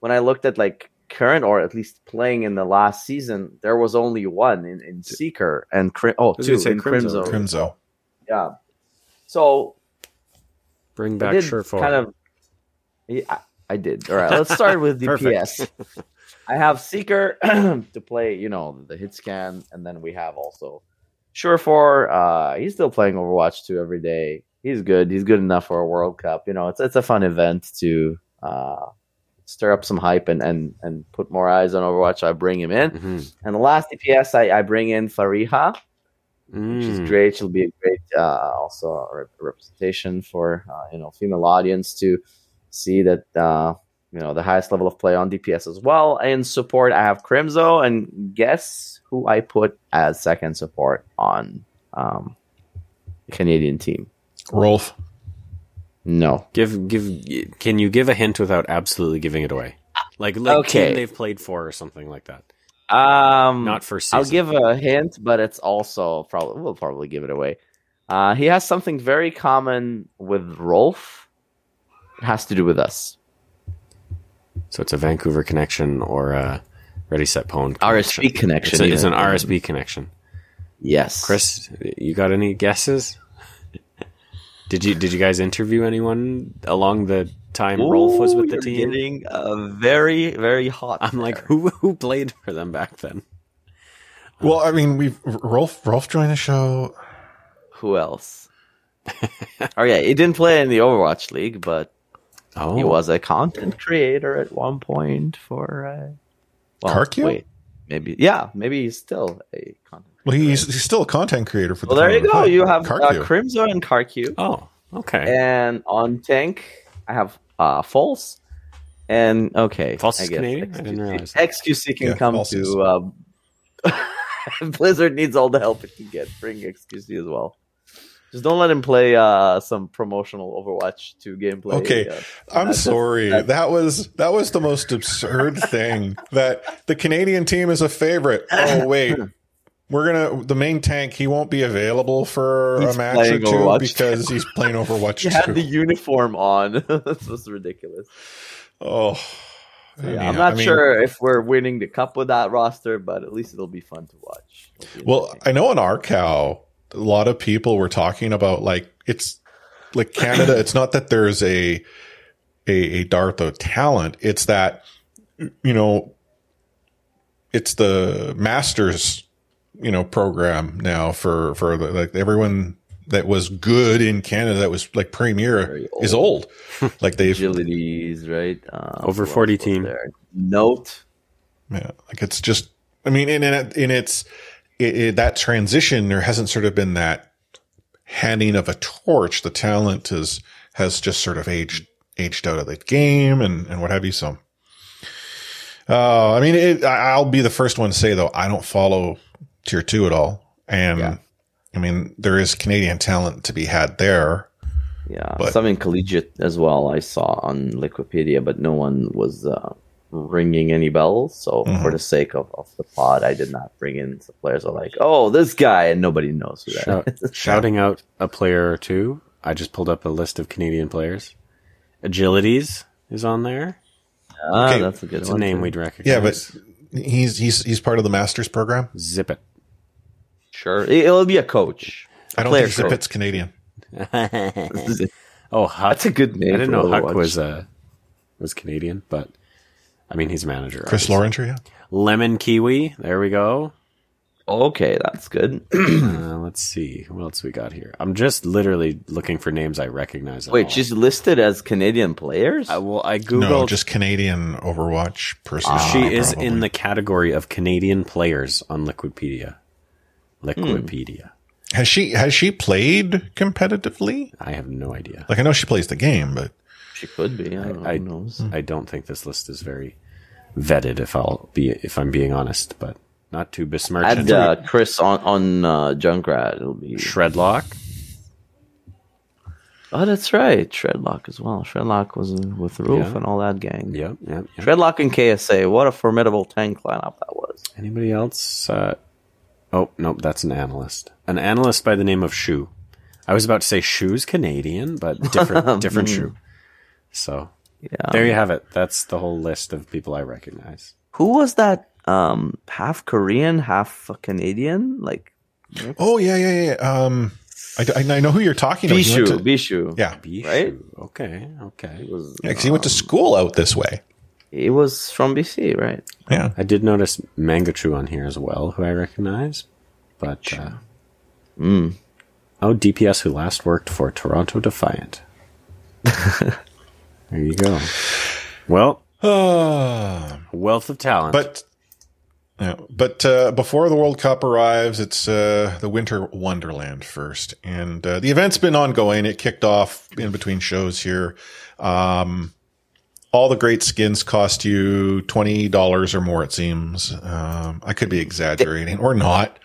Speaker 3: when I looked at like current or at least playing in the last season, there was only one in, in Seeker and Cri- oh
Speaker 4: was
Speaker 3: two
Speaker 4: gonna say
Speaker 3: in
Speaker 4: Crimzo.
Speaker 3: Crimzo.
Speaker 2: Crimzo.
Speaker 3: Yeah. So
Speaker 4: bring back
Speaker 3: did
Speaker 4: Surefour.
Speaker 3: kind of. Yeah, I, did. All right, let's start with the DPS. I have Seeker to play, you know, the hit scan, and then we have also Surefour. Uh, he's still playing Overwatch 2 every day. He's good. He's good enough for a World Cup. You know, it's it's a fun event to uh, stir up some hype and, and and put more eyes on Overwatch. I bring him in.
Speaker 4: Mhm.
Speaker 3: And the last DPS, I, I bring in Fariha which is
Speaker 4: Mm.
Speaker 3: great. She'll be a great uh, also a representation for uh, you know female audience to see that uh, you know the highest level of play on DPS as well. In support, I have Crimzo, and guess who I put as second support on um, the Canadian team?
Speaker 2: Rolf.
Speaker 3: No,
Speaker 4: Give give. Can you give a hint without absolutely giving it away? Like like
Speaker 3: Okay.
Speaker 4: team they've played for or something like that.
Speaker 3: um,
Speaker 4: Not first season.
Speaker 3: I'll give a hint, but it's also probably we'll probably give it away. Uh, he has something very common with Rolf. It has to do with us.
Speaker 4: So it's a Vancouver connection or a Ready Set Pwn
Speaker 3: RSP connection.
Speaker 4: It's, a, it's an
Speaker 3: even.
Speaker 4: RSP connection.
Speaker 3: Yes,
Speaker 4: Chris, you got any guesses? did you did you guys interview anyone along the time Rolf was with the team?
Speaker 3: you're Getting uh, very, very hot.
Speaker 4: I'm like, who who played for them back then?
Speaker 2: Well, I mean, we've Rolf. Rolf joined the show.
Speaker 3: who else? oh yeah, he didn't play in the Overwatch League, but
Speaker 4: Oh,
Speaker 3: he was a content creator at one point for. Uh, well,
Speaker 2: Karkio?
Speaker 3: Wait, maybe yeah, maybe he's still a content.
Speaker 2: Well, he's, he's still a content creator for the.
Speaker 3: Well, there you go.
Speaker 2: Pride.
Speaker 3: You have uh,
Speaker 2: Karkio.
Speaker 3: Crimzo and Karkio,
Speaker 4: Oh, okay.
Speaker 3: and on tank I have uh False. And okay,
Speaker 4: False
Speaker 3: I
Speaker 4: is
Speaker 3: guess
Speaker 4: Canadian? I didn't realize that.
Speaker 3: XQC can
Speaker 2: Yeah,
Speaker 3: come
Speaker 2: False is.
Speaker 3: to. Um, Blizzard needs all the help it can get. Bring XQC as well. Just don't let him play uh, some promotional Overwatch 2 gameplay.
Speaker 2: Okay,
Speaker 3: uh,
Speaker 2: I'm sorry.
Speaker 3: that's-
Speaker 2: That was that was the most absurd thing. That the Canadian team is a favorite. Oh wait, we're gonna the main tank. He won't be available for
Speaker 3: He's
Speaker 2: a match or two
Speaker 3: Overwatch.
Speaker 2: because he's playing Overwatch
Speaker 3: He had the uniform on. this was ridiculous.
Speaker 2: Oh,
Speaker 3: Yeah, I'm not
Speaker 2: I mean,
Speaker 3: sure if we're winning the cup with that roster, but at least it'll be fun to watch.
Speaker 2: Well. I know in our cow, a lot of people were talking about like it's like Canada. it's not that there's a a, a dearth of talent. It's that you know, it's the masters you know program now for for the, like everyone that was good in Canada that was like premier
Speaker 3: Very
Speaker 2: is old. like they've
Speaker 3: agilities, right? Um,
Speaker 4: Over 40 team.
Speaker 3: Note.
Speaker 2: Yeah, like it's just. I mean, in in, in its it, it, that transition, there hasn't sort of been that handing of a torch. The talent is has just sort of aged aged out of the game and and what have you. So, uh, I mean, it, I- I'll be the first one to say though, I don't follow tier two at all, and
Speaker 3: Yeah.
Speaker 2: I mean, there is Canadian talent to be had there.
Speaker 3: Yeah,
Speaker 2: But-
Speaker 3: some in collegiate as well. I saw on Liquipedia, but no one was uh, ringing any bells. So
Speaker 2: Mm-hmm.
Speaker 3: for the sake of, of the pod, I did not bring in some players. Are like, oh, this guy, and nobody knows who that
Speaker 4: Shout,
Speaker 3: is.
Speaker 4: shouting out a player or two. I just pulled up a list of Canadian players. Agilities is on there.
Speaker 3: ah,
Speaker 2: Okay,
Speaker 3: that's a good
Speaker 4: It's a name
Speaker 3: too.
Speaker 4: we'd recognize.
Speaker 2: Yeah, but he's he's he's part of the masters program.
Speaker 4: zip it.
Speaker 3: sure it- it'll be a coach.
Speaker 2: I don't
Speaker 3: player
Speaker 2: think
Speaker 3: coach.
Speaker 2: Zippet's Canadian.
Speaker 4: oh, HuK.
Speaker 3: That's a good name.
Speaker 4: I didn't know HuK
Speaker 3: Overwatch.
Speaker 4: was uh, was Canadian, but I mean he's a manager.
Speaker 2: Chris
Speaker 4: obviously.
Speaker 2: Lawrence, yeah.
Speaker 4: Lemon Kiwi. There we go.
Speaker 3: Okay, that's good.
Speaker 4: Uh, let's see what else we got here. I'm just literally looking for names I recognize.
Speaker 3: Wait,
Speaker 4: all.
Speaker 3: she's listed as Canadian players.
Speaker 4: I, well, I googled.
Speaker 2: No, just Canadian Overwatch person.
Speaker 4: she is
Speaker 2: probably.
Speaker 4: in the category of Canadian players on Liquipedia. Liquipedia.
Speaker 2: Has she has she played competitively?
Speaker 4: I have no idea.
Speaker 2: Like I know she plays the game, but
Speaker 3: she could be. I don't.
Speaker 4: I,
Speaker 3: knows?
Speaker 4: I don't think this list is very vetted. If I'll be, if I'm being honest, but not to besmirch
Speaker 3: Add uh, Chris on on uh, Junkrat. It'll be.
Speaker 4: Shredlock.
Speaker 3: Oh, that's right. Shredlock as well. Shredlock was with Roof
Speaker 4: Yeah.
Speaker 3: and all that gang.
Speaker 4: Yep, yep, yep.
Speaker 3: Shredlock and KSA. What a formidable tank lineup that was.
Speaker 4: Anybody else? Uh, oh, nope, that's an analyst. An analyst by the name of Shu. I was about to say Shu's Canadian, but different, different Shu. So
Speaker 3: Yeah.
Speaker 4: there you have it. That's the whole list of people I recognize.
Speaker 3: Who was that? Um, half Korean, half Canadian. Like
Speaker 2: oh yeah, yeah, yeah. Um, I, I know who you're talking about. He
Speaker 3: Bishu.
Speaker 2: to-
Speaker 3: Bishu.
Speaker 2: yeah,
Speaker 4: Bishu.
Speaker 3: Right?
Speaker 4: Okay. Okay.
Speaker 3: He was,
Speaker 2: yeah, 'cause he went to school out this way.
Speaker 3: he was from BC, right?
Speaker 2: Yeah,
Speaker 4: I did notice Mangachu on here as well, who I recognize. But uh,
Speaker 3: Mm.
Speaker 4: oh, DPS who last worked for Toronto Defiant. there you go. Well, wealth of talent.
Speaker 2: but yeah, but uh, before the World Cup arrives, it's uh, the Winter Wonderland first, and uh, the event's been ongoing. It kicked off in between shows here. Um, all the great skins cost you twenty dollars or more. It seems. Um, I could be exaggerating or not.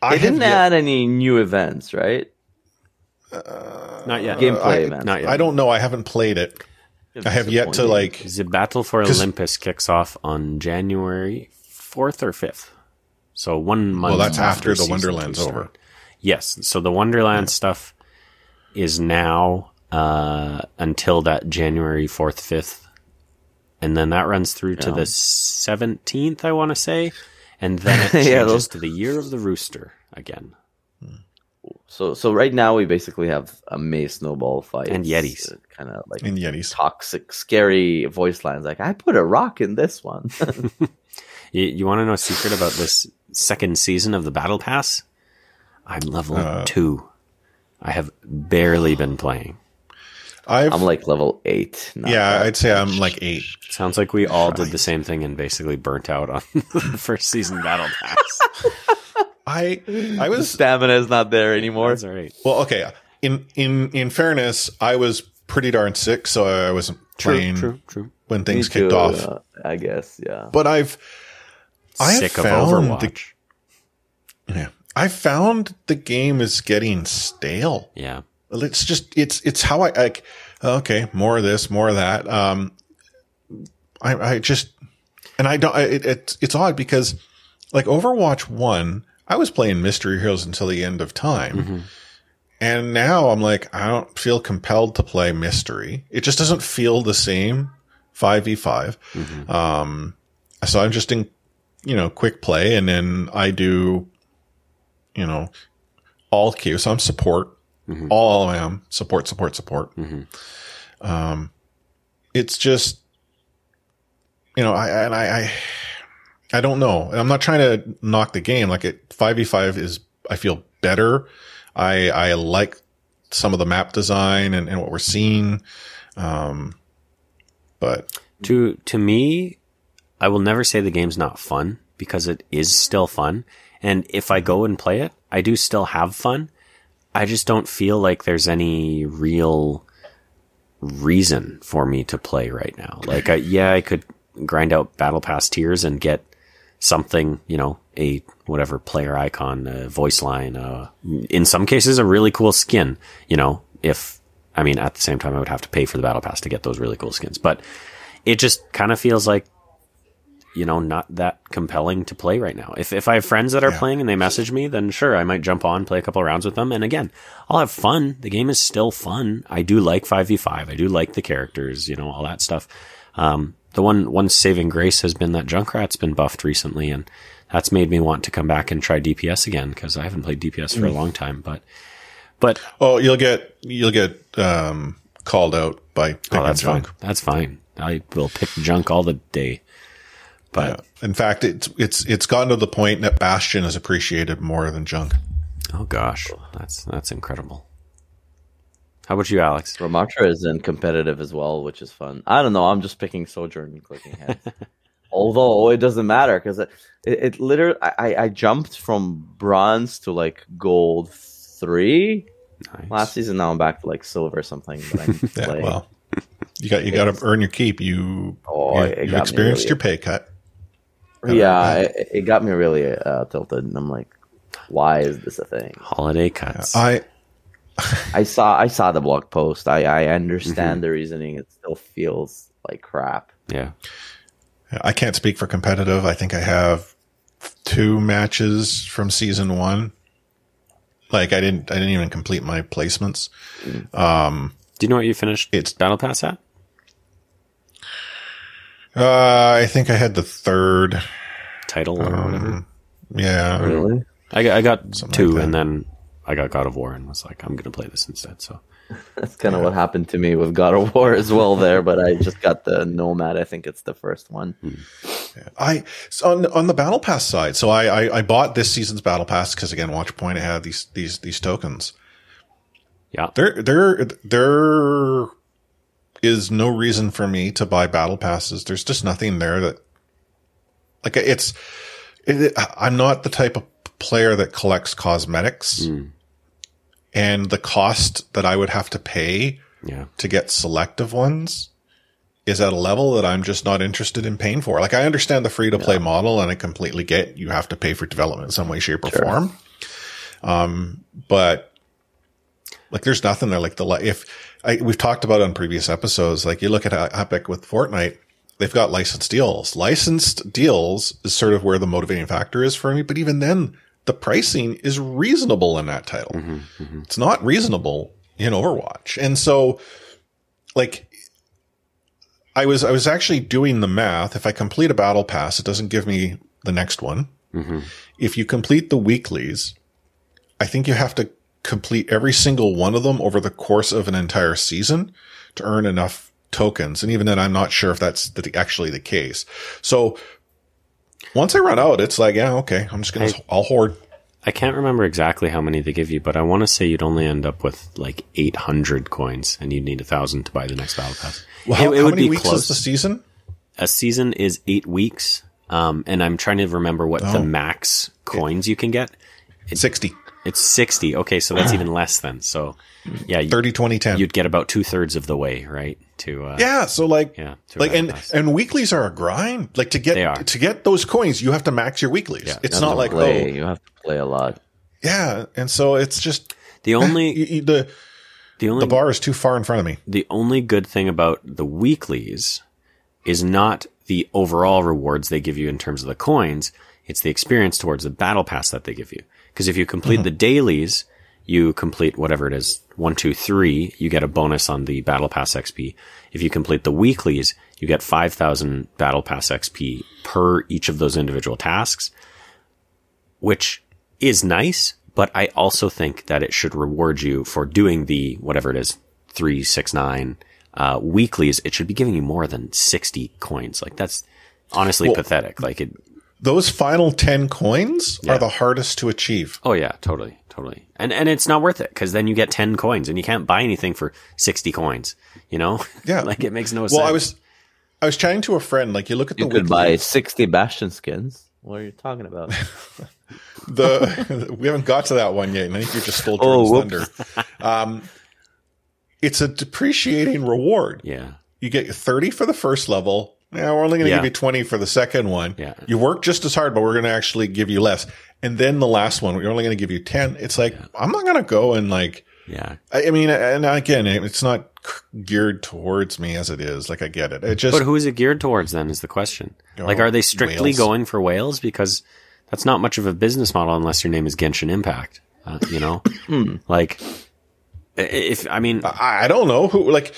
Speaker 3: They
Speaker 2: I
Speaker 3: didn't
Speaker 2: yet-
Speaker 3: add any new events, right?
Speaker 4: Not yet.
Speaker 3: Gameplay
Speaker 2: I,
Speaker 3: events.
Speaker 4: Not yet.
Speaker 2: I don't know. I haven't played it. I have yet to like.
Speaker 4: The Battle for Olympus kicks off on January 4th or 5th. So one month.
Speaker 2: Well, that's after the
Speaker 4: season
Speaker 2: Wonderland's over.
Speaker 4: Yes. So the Wonderland stuff is now uh, until that January 4th, 5th. And then that runs through to the 17th, I want to say. And then it changes
Speaker 3: Yeah, those-
Speaker 4: to the Year of the Rooster again.
Speaker 3: So, so right now we basically have a Mei snowball fight
Speaker 4: And Yetis.
Speaker 3: kind of like
Speaker 2: In Yetis.
Speaker 3: toxic, scary voice lines. Like I put a rock in this one.
Speaker 4: You, you want to know a secret about this second season of the Battle Pass? I'm level
Speaker 2: Uh,
Speaker 4: two. I have barely been playing.
Speaker 2: I've
Speaker 3: I'm like level eight. not
Speaker 2: yeah,
Speaker 3: that
Speaker 2: I'd say I'm like eight.
Speaker 4: Sounds like we all did the same thing and basically burnt out on the first season Battle Pass.
Speaker 2: I I was
Speaker 3: Stamina is not there anymore.
Speaker 4: That's all right.
Speaker 2: well. Okay, in in in fairness, I was pretty darn sick, so I wasn't playing
Speaker 4: True, true.
Speaker 2: when things
Speaker 3: Me
Speaker 2: kicked
Speaker 3: too,
Speaker 2: off.
Speaker 3: uh, I guess, yeah.
Speaker 2: But I've I have
Speaker 4: Sick of
Speaker 2: found
Speaker 4: Overwatch.
Speaker 2: the, yeah, I found the game is getting stale.
Speaker 4: yeah.
Speaker 2: It's just it's it's how I like. Okay, more of this, more of that. Um, I I just and I don't. I, it, it's it's odd because like Overwatch one, I was playing Mystery Heroes until the end of time, And now I'm like, I don't feel compelled to play mystery. It just doesn't feel the same 5v5. Um, so I'm just in, you know, quick play and then I do, you know, all queue. So I'm support. All I am support, support, support. Um, it's just, you know, I, and I, I, I don't know. I'm not trying to knock the game. Like it, 5v5 is, I feel better. I, I like some of the map design and, and what we're seeing. Um, but
Speaker 4: To to me, I will never say the game's not fun because it is still fun. And if I go and play it, I do still have fun. I just don't feel like there's any real reason for me to play right now. Like, I, yeah, I could grind out battle pass tiers and get something, you know, a whatever player icon, uh, voice line, uh, in some cases a really cool skin, you know, if, I mean, at the same time, I would have to pay for the battle pass to get those really cool skins, but it just kind of feels like, you know, not that compelling to play right now. If, if I have friends that are
Speaker 2: Yeah.
Speaker 4: playing and they message me, then sure, I might jump on, play a couple of rounds with them. And again, I'll have fun. The game is still fun. I do like 5v5. I do like the characters, you know, all that stuff. Um, the one, one saving grace has been that Junkrat's been buffed recently and that's made me want to come back and try DPS again because I haven't played DPS for a long time, but, but
Speaker 2: oh, you'll get, you'll get, um, called out by picking
Speaker 4: oh, that's
Speaker 2: junk.
Speaker 4: fine. That's fine. I will pick junk all the day. But
Speaker 2: In fact, it's, it's, it's gotten to the point that Bastion is appreciated more than junk.
Speaker 4: oh gosh, that's, that's incredible. How about you, Alex?
Speaker 3: Ramattra is in competitive as well, which is fun. I don't know. I'm just picking Sojourn and clicking heads. Although it doesn't matter because it, it, it literally, I, I jumped from bronze to like gold three
Speaker 4: Nice.
Speaker 3: last season. Now I'm back to like silver or something. But I'm
Speaker 2: Yeah.
Speaker 3: playing.
Speaker 2: Well, you got, you got to earn your keep. You,
Speaker 3: Oh,
Speaker 2: you,
Speaker 3: it
Speaker 2: you've
Speaker 3: got me
Speaker 2: experienced
Speaker 3: really-
Speaker 2: your pay cut.
Speaker 3: yeah, it, it got me really uh, tilted, and I'm like, why is this a thing?
Speaker 4: Holiday cuts.
Speaker 2: I,
Speaker 3: I saw I saw the blog post. I I
Speaker 2: Mm-hmm.
Speaker 3: understand the reasoning. It still feels like crap.
Speaker 4: yeah.
Speaker 2: I can't speak for competitive. I think I have two matches from season one. Like I didn't, I didn't even complete my placements.
Speaker 4: Um Do you know what you finished
Speaker 2: It's-
Speaker 4: Battle Pass at?
Speaker 2: Uh, I think I had the third.
Speaker 4: Title or whatever.
Speaker 2: Yeah.
Speaker 3: Really?
Speaker 4: I got, I got
Speaker 2: Something
Speaker 4: two,
Speaker 2: like
Speaker 4: and then I got God of War and was like, I'm going to play this instead. So
Speaker 3: That's kind of what happened to me with God of War as well. There, but I just got the Nomad. I think it's the first one. Hmm.
Speaker 2: I so on on the battle pass side. So I I, I bought this season's battle pass because again, Watch Point had these these these tokens.
Speaker 4: yeah,
Speaker 2: There there there is no reason for me to buy battle passes. There's just nothing there that like it's. It, I'm not the type of player that collects cosmetics, hmm. And the cost that I would have to pay
Speaker 4: yeah,
Speaker 2: to get selective ones is at a level that I'm just not interested in paying for. Like I understand the free to play model and I completely get you have to pay for development in some way, shape or form. Um, but like there's nothing there. Like the, if I, we've talked about on previous episodes, like you look at Epic with Fortnite, they've got licensed deals. Licensed deals is sort of where the motivating factor is for me. But even then the pricing is reasonable in that title. Mm-hmm, mm-hmm. It's not reasonable in Overwatch. And so like I was I was actually doing the math. If I complete a battle pass, it doesn't give me the next one. Mm-hmm. If you complete the weeklies, I think you have to complete every single one of them over the course of an entire season to earn enough tokens. And even then, I'm not sure if that's actually the case. So once I run out, it's like, yeah, okay, I'm just gonna I'll hoard.
Speaker 4: I can't remember exactly how many they give you, but I want to say you'd only end up with like 800 coins, and you'd need a thousand to buy the next battle pass.
Speaker 2: Well, how,
Speaker 4: it, it
Speaker 2: how
Speaker 4: would
Speaker 2: many
Speaker 4: be
Speaker 2: weeks
Speaker 4: close.
Speaker 2: is the season?
Speaker 4: a season is eight weeks, um, and I'm trying to remember what the
Speaker 2: Oh.
Speaker 4: max coins you can get.
Speaker 2: Sixty.
Speaker 4: It's 60. Okay, so that's even less then. So, yeah, you,
Speaker 2: 30, 20, 10.
Speaker 4: you'd get about two thirds of the way, right? To uh,
Speaker 2: Yeah, so like,
Speaker 4: Yeah, to
Speaker 2: like, and
Speaker 4: pass.
Speaker 2: and weeklies are a grind. Like to
Speaker 4: They
Speaker 2: get
Speaker 4: are.
Speaker 2: to get those coins, you have to max your weeklies.
Speaker 4: Yeah,
Speaker 2: it's
Speaker 3: You
Speaker 2: not like
Speaker 3: play.
Speaker 2: oh,
Speaker 3: you have to play a lot.
Speaker 2: yeah, and so it's just
Speaker 4: the only
Speaker 2: you- you- the
Speaker 4: the only
Speaker 2: the bar is too far in front of me.
Speaker 4: the only good thing about the weeklies is not the overall rewards they give you in terms of the coins. It's the experience towards the battle pass that they give you. Because if you complete the dailies, you complete whatever it is, one, two, three, you get a bonus on the Battle Pass XP. If you complete the weeklies, you get 5,000 Battle Pass XP per each of those individual tasks, which is nice, but I also think that it should reward you for doing the, whatever it is, three, six, nine, uh, weeklies. It should be giving you more than 60 coins. Like that's honestly pathetic. Like it,
Speaker 2: Those final 10 coins
Speaker 4: Yeah.
Speaker 2: are the hardest to achieve.
Speaker 4: Oh yeah, totally, totally. And and it's not worth it because then you get ten coins and you can't buy anything for sixty coins. You know?
Speaker 2: Yeah.
Speaker 4: like it makes no sense.
Speaker 2: Well, I was I was chatting to a friend. Like you look at the
Speaker 3: You could
Speaker 2: weekly-
Speaker 3: buy 60 Bastion skins. What are you talking about?
Speaker 2: the we haven't got to that one yet, and I think you just stole
Speaker 3: Oh,
Speaker 2: Jordan's thunder. Um, it's a depreciating reward.
Speaker 4: Yeah.
Speaker 2: You get 30 for the first level. Yeah, we're only going to
Speaker 4: Yeah.
Speaker 2: give you 20 for the second one.
Speaker 4: Yeah.
Speaker 2: You work just as hard, but we're going to actually give you less. And then the last one, we're only going to give you 10. It's like, I'm not going to go and like,
Speaker 4: Yeah.
Speaker 2: I, I mean, and again, it's not geared towards me as it is. Like, I get it. It just,
Speaker 4: But who is it geared towards then is the question. Like, are they strictly
Speaker 2: whales.
Speaker 4: going for whales? Because that's not much of a business model unless your name is Genshin Impact. Uh, you know? like, if, I mean,
Speaker 2: I, I don't know who, like,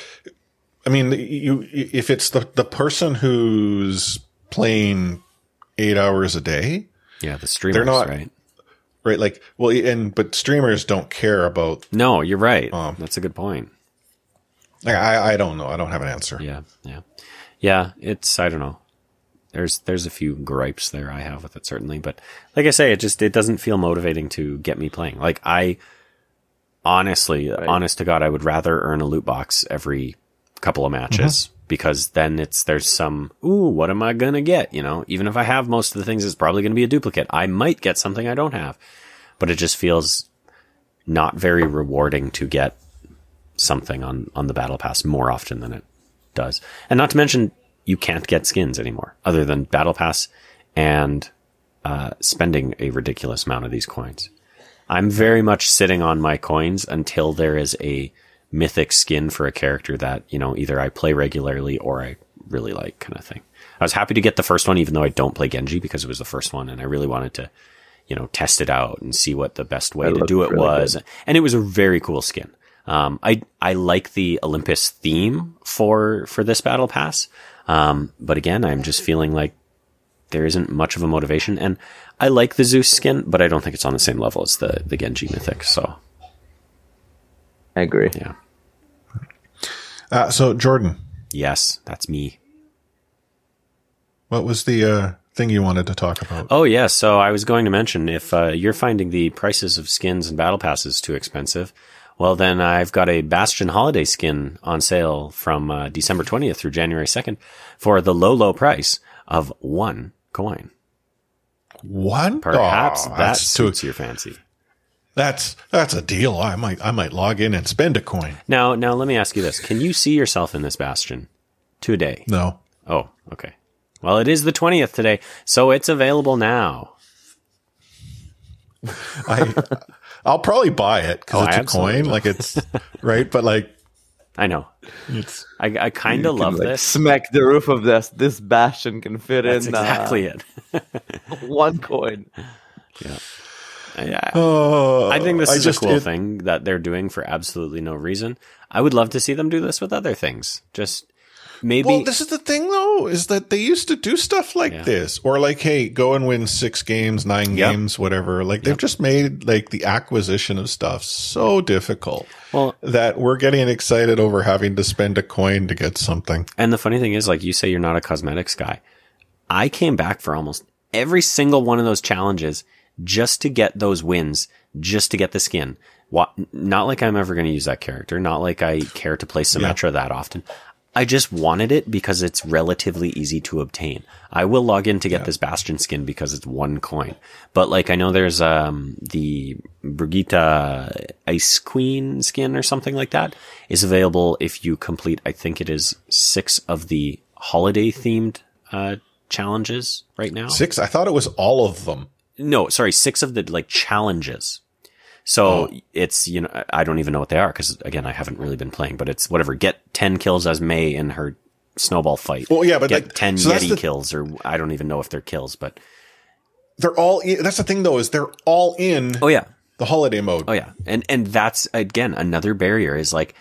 Speaker 2: I mean, you, if it's the, the person who's playing eight hours a day,
Speaker 4: yeah, the streamers, they're
Speaker 2: not-
Speaker 4: right?
Speaker 2: right? Like, well, and, but streamers don't care about,
Speaker 4: No, you're right.
Speaker 2: Um,
Speaker 4: that's a good point.
Speaker 2: like, I, I don't know. I don't have an answer.
Speaker 4: Yeah, yeah, yeah. It's I don't know. There's there's a few gripes there I have with it certainly, but like I say, it just it doesn't feel motivating to get me playing. Like I honestly, honest to God, I would rather earn a loot box every couple of matches because then it's there's some ooh, what am I gonna get? You know, even if I have most of the things, it's probably gonna be a duplicate. I might get something I don't have, but it just feels not very rewarding to get something on on the battle pass more often than it does. And not to mention, you can't get skins anymore other than battle pass and uh, spending a ridiculous amount of these coins. I'm very much sitting on my coins until there is a mythic skin for a character that you know either I play regularly or I really like, kind of thing. I was happy to get the first one, even though I don't play Genji because it was the first one, and I really wanted to, you know, test it out and see what the best way
Speaker 3: It
Speaker 4: to do it
Speaker 3: really
Speaker 4: was. And it was a very cool skin. Um, I I like the Olympus theme for for this battle pass, um, but again, I'm just feeling like there isn't much of a motivation, and I like the Zeus skin, but I don't think it's on the same level as the the Genji mythic. So
Speaker 3: I agree.
Speaker 4: yeah,
Speaker 2: Uh, so Jordan,
Speaker 4: yes, that's me.
Speaker 2: what was the, uh, thing you wanted to talk about?
Speaker 4: Oh yeah, so I was going to mention if uh, you're finding the prices of skins and battle passes too expensive, well then I've got a Bastion holiday skin on sale from uh, December 20th through January 2nd for the low low price of one coin.
Speaker 2: One?
Speaker 4: Perhaps
Speaker 2: Oh,
Speaker 4: that
Speaker 2: that's too,
Speaker 4: suits your fancy.
Speaker 2: That's, that's a deal. I might, I might log in and spend a coin.
Speaker 4: Now, now let me ask you this: Can you see yourself in this Bastion today?
Speaker 2: No.
Speaker 4: Oh, okay. Well, it is the 20th today, so it's available now.
Speaker 2: I, I'll probably buy it because
Speaker 4: Oh,
Speaker 2: it's a
Speaker 4: absolutely.
Speaker 2: coin. Like it's, right? But like,
Speaker 4: I know.
Speaker 2: it's,
Speaker 4: I, I kind of love
Speaker 3: Like,
Speaker 4: this.
Speaker 3: Smack the roof of this. This Bastion can fit
Speaker 4: That's
Speaker 3: in
Speaker 4: exactly
Speaker 3: uh,
Speaker 4: it.
Speaker 3: one coin.
Speaker 4: I, I-
Speaker 2: oh,
Speaker 4: I think this is
Speaker 2: just-
Speaker 4: a cool
Speaker 2: it-
Speaker 4: thing that they're doing for absolutely no reason. I would love to see them do this with other things. Just maybe.
Speaker 2: Well, this is the thing though, is that they used to do stuff like
Speaker 4: Yeah.
Speaker 2: this, or like, hey, go and win six games, nine
Speaker 4: Yep.
Speaker 2: games, whatever. Like they've just made like the acquisition of stuff so difficult
Speaker 4: well,
Speaker 2: that we're getting excited over having to spend a coin to get something.
Speaker 4: and the funny thing is, like you say, you're not a cosmetics guy. I came back for almost every single one of those challenges just to get those wins, just to get the skin. What, not like I'm ever going to use that character, not like I care to play Symmetra that often. I just wanted it because it's relatively easy to obtain. I will log in to get this Bastion skin because it's one coin. But like I know there's um the Brigitte Ice Queen skin or something like that is available if you complete I think it is 6 of the holiday themed uh challenges right now.
Speaker 2: Six? I thought it was all of them.
Speaker 4: No, sorry, 6 of the like challenges. So
Speaker 2: Oh.
Speaker 4: it's, you know, I don't even know what they are because again, I haven't really been playing, but it's whatever. Get 10 kills as Mei in her snowball fight.
Speaker 2: Well, yeah, but
Speaker 4: get
Speaker 2: like
Speaker 4: 10
Speaker 2: so
Speaker 4: Yeti
Speaker 2: the-
Speaker 4: kills or I don't even know if they're kills, but
Speaker 2: They're all. In, that's the thing though, is they're all in
Speaker 4: oh yeah.
Speaker 2: the holiday mode.
Speaker 4: Oh yeah, and and that's again another barrier is like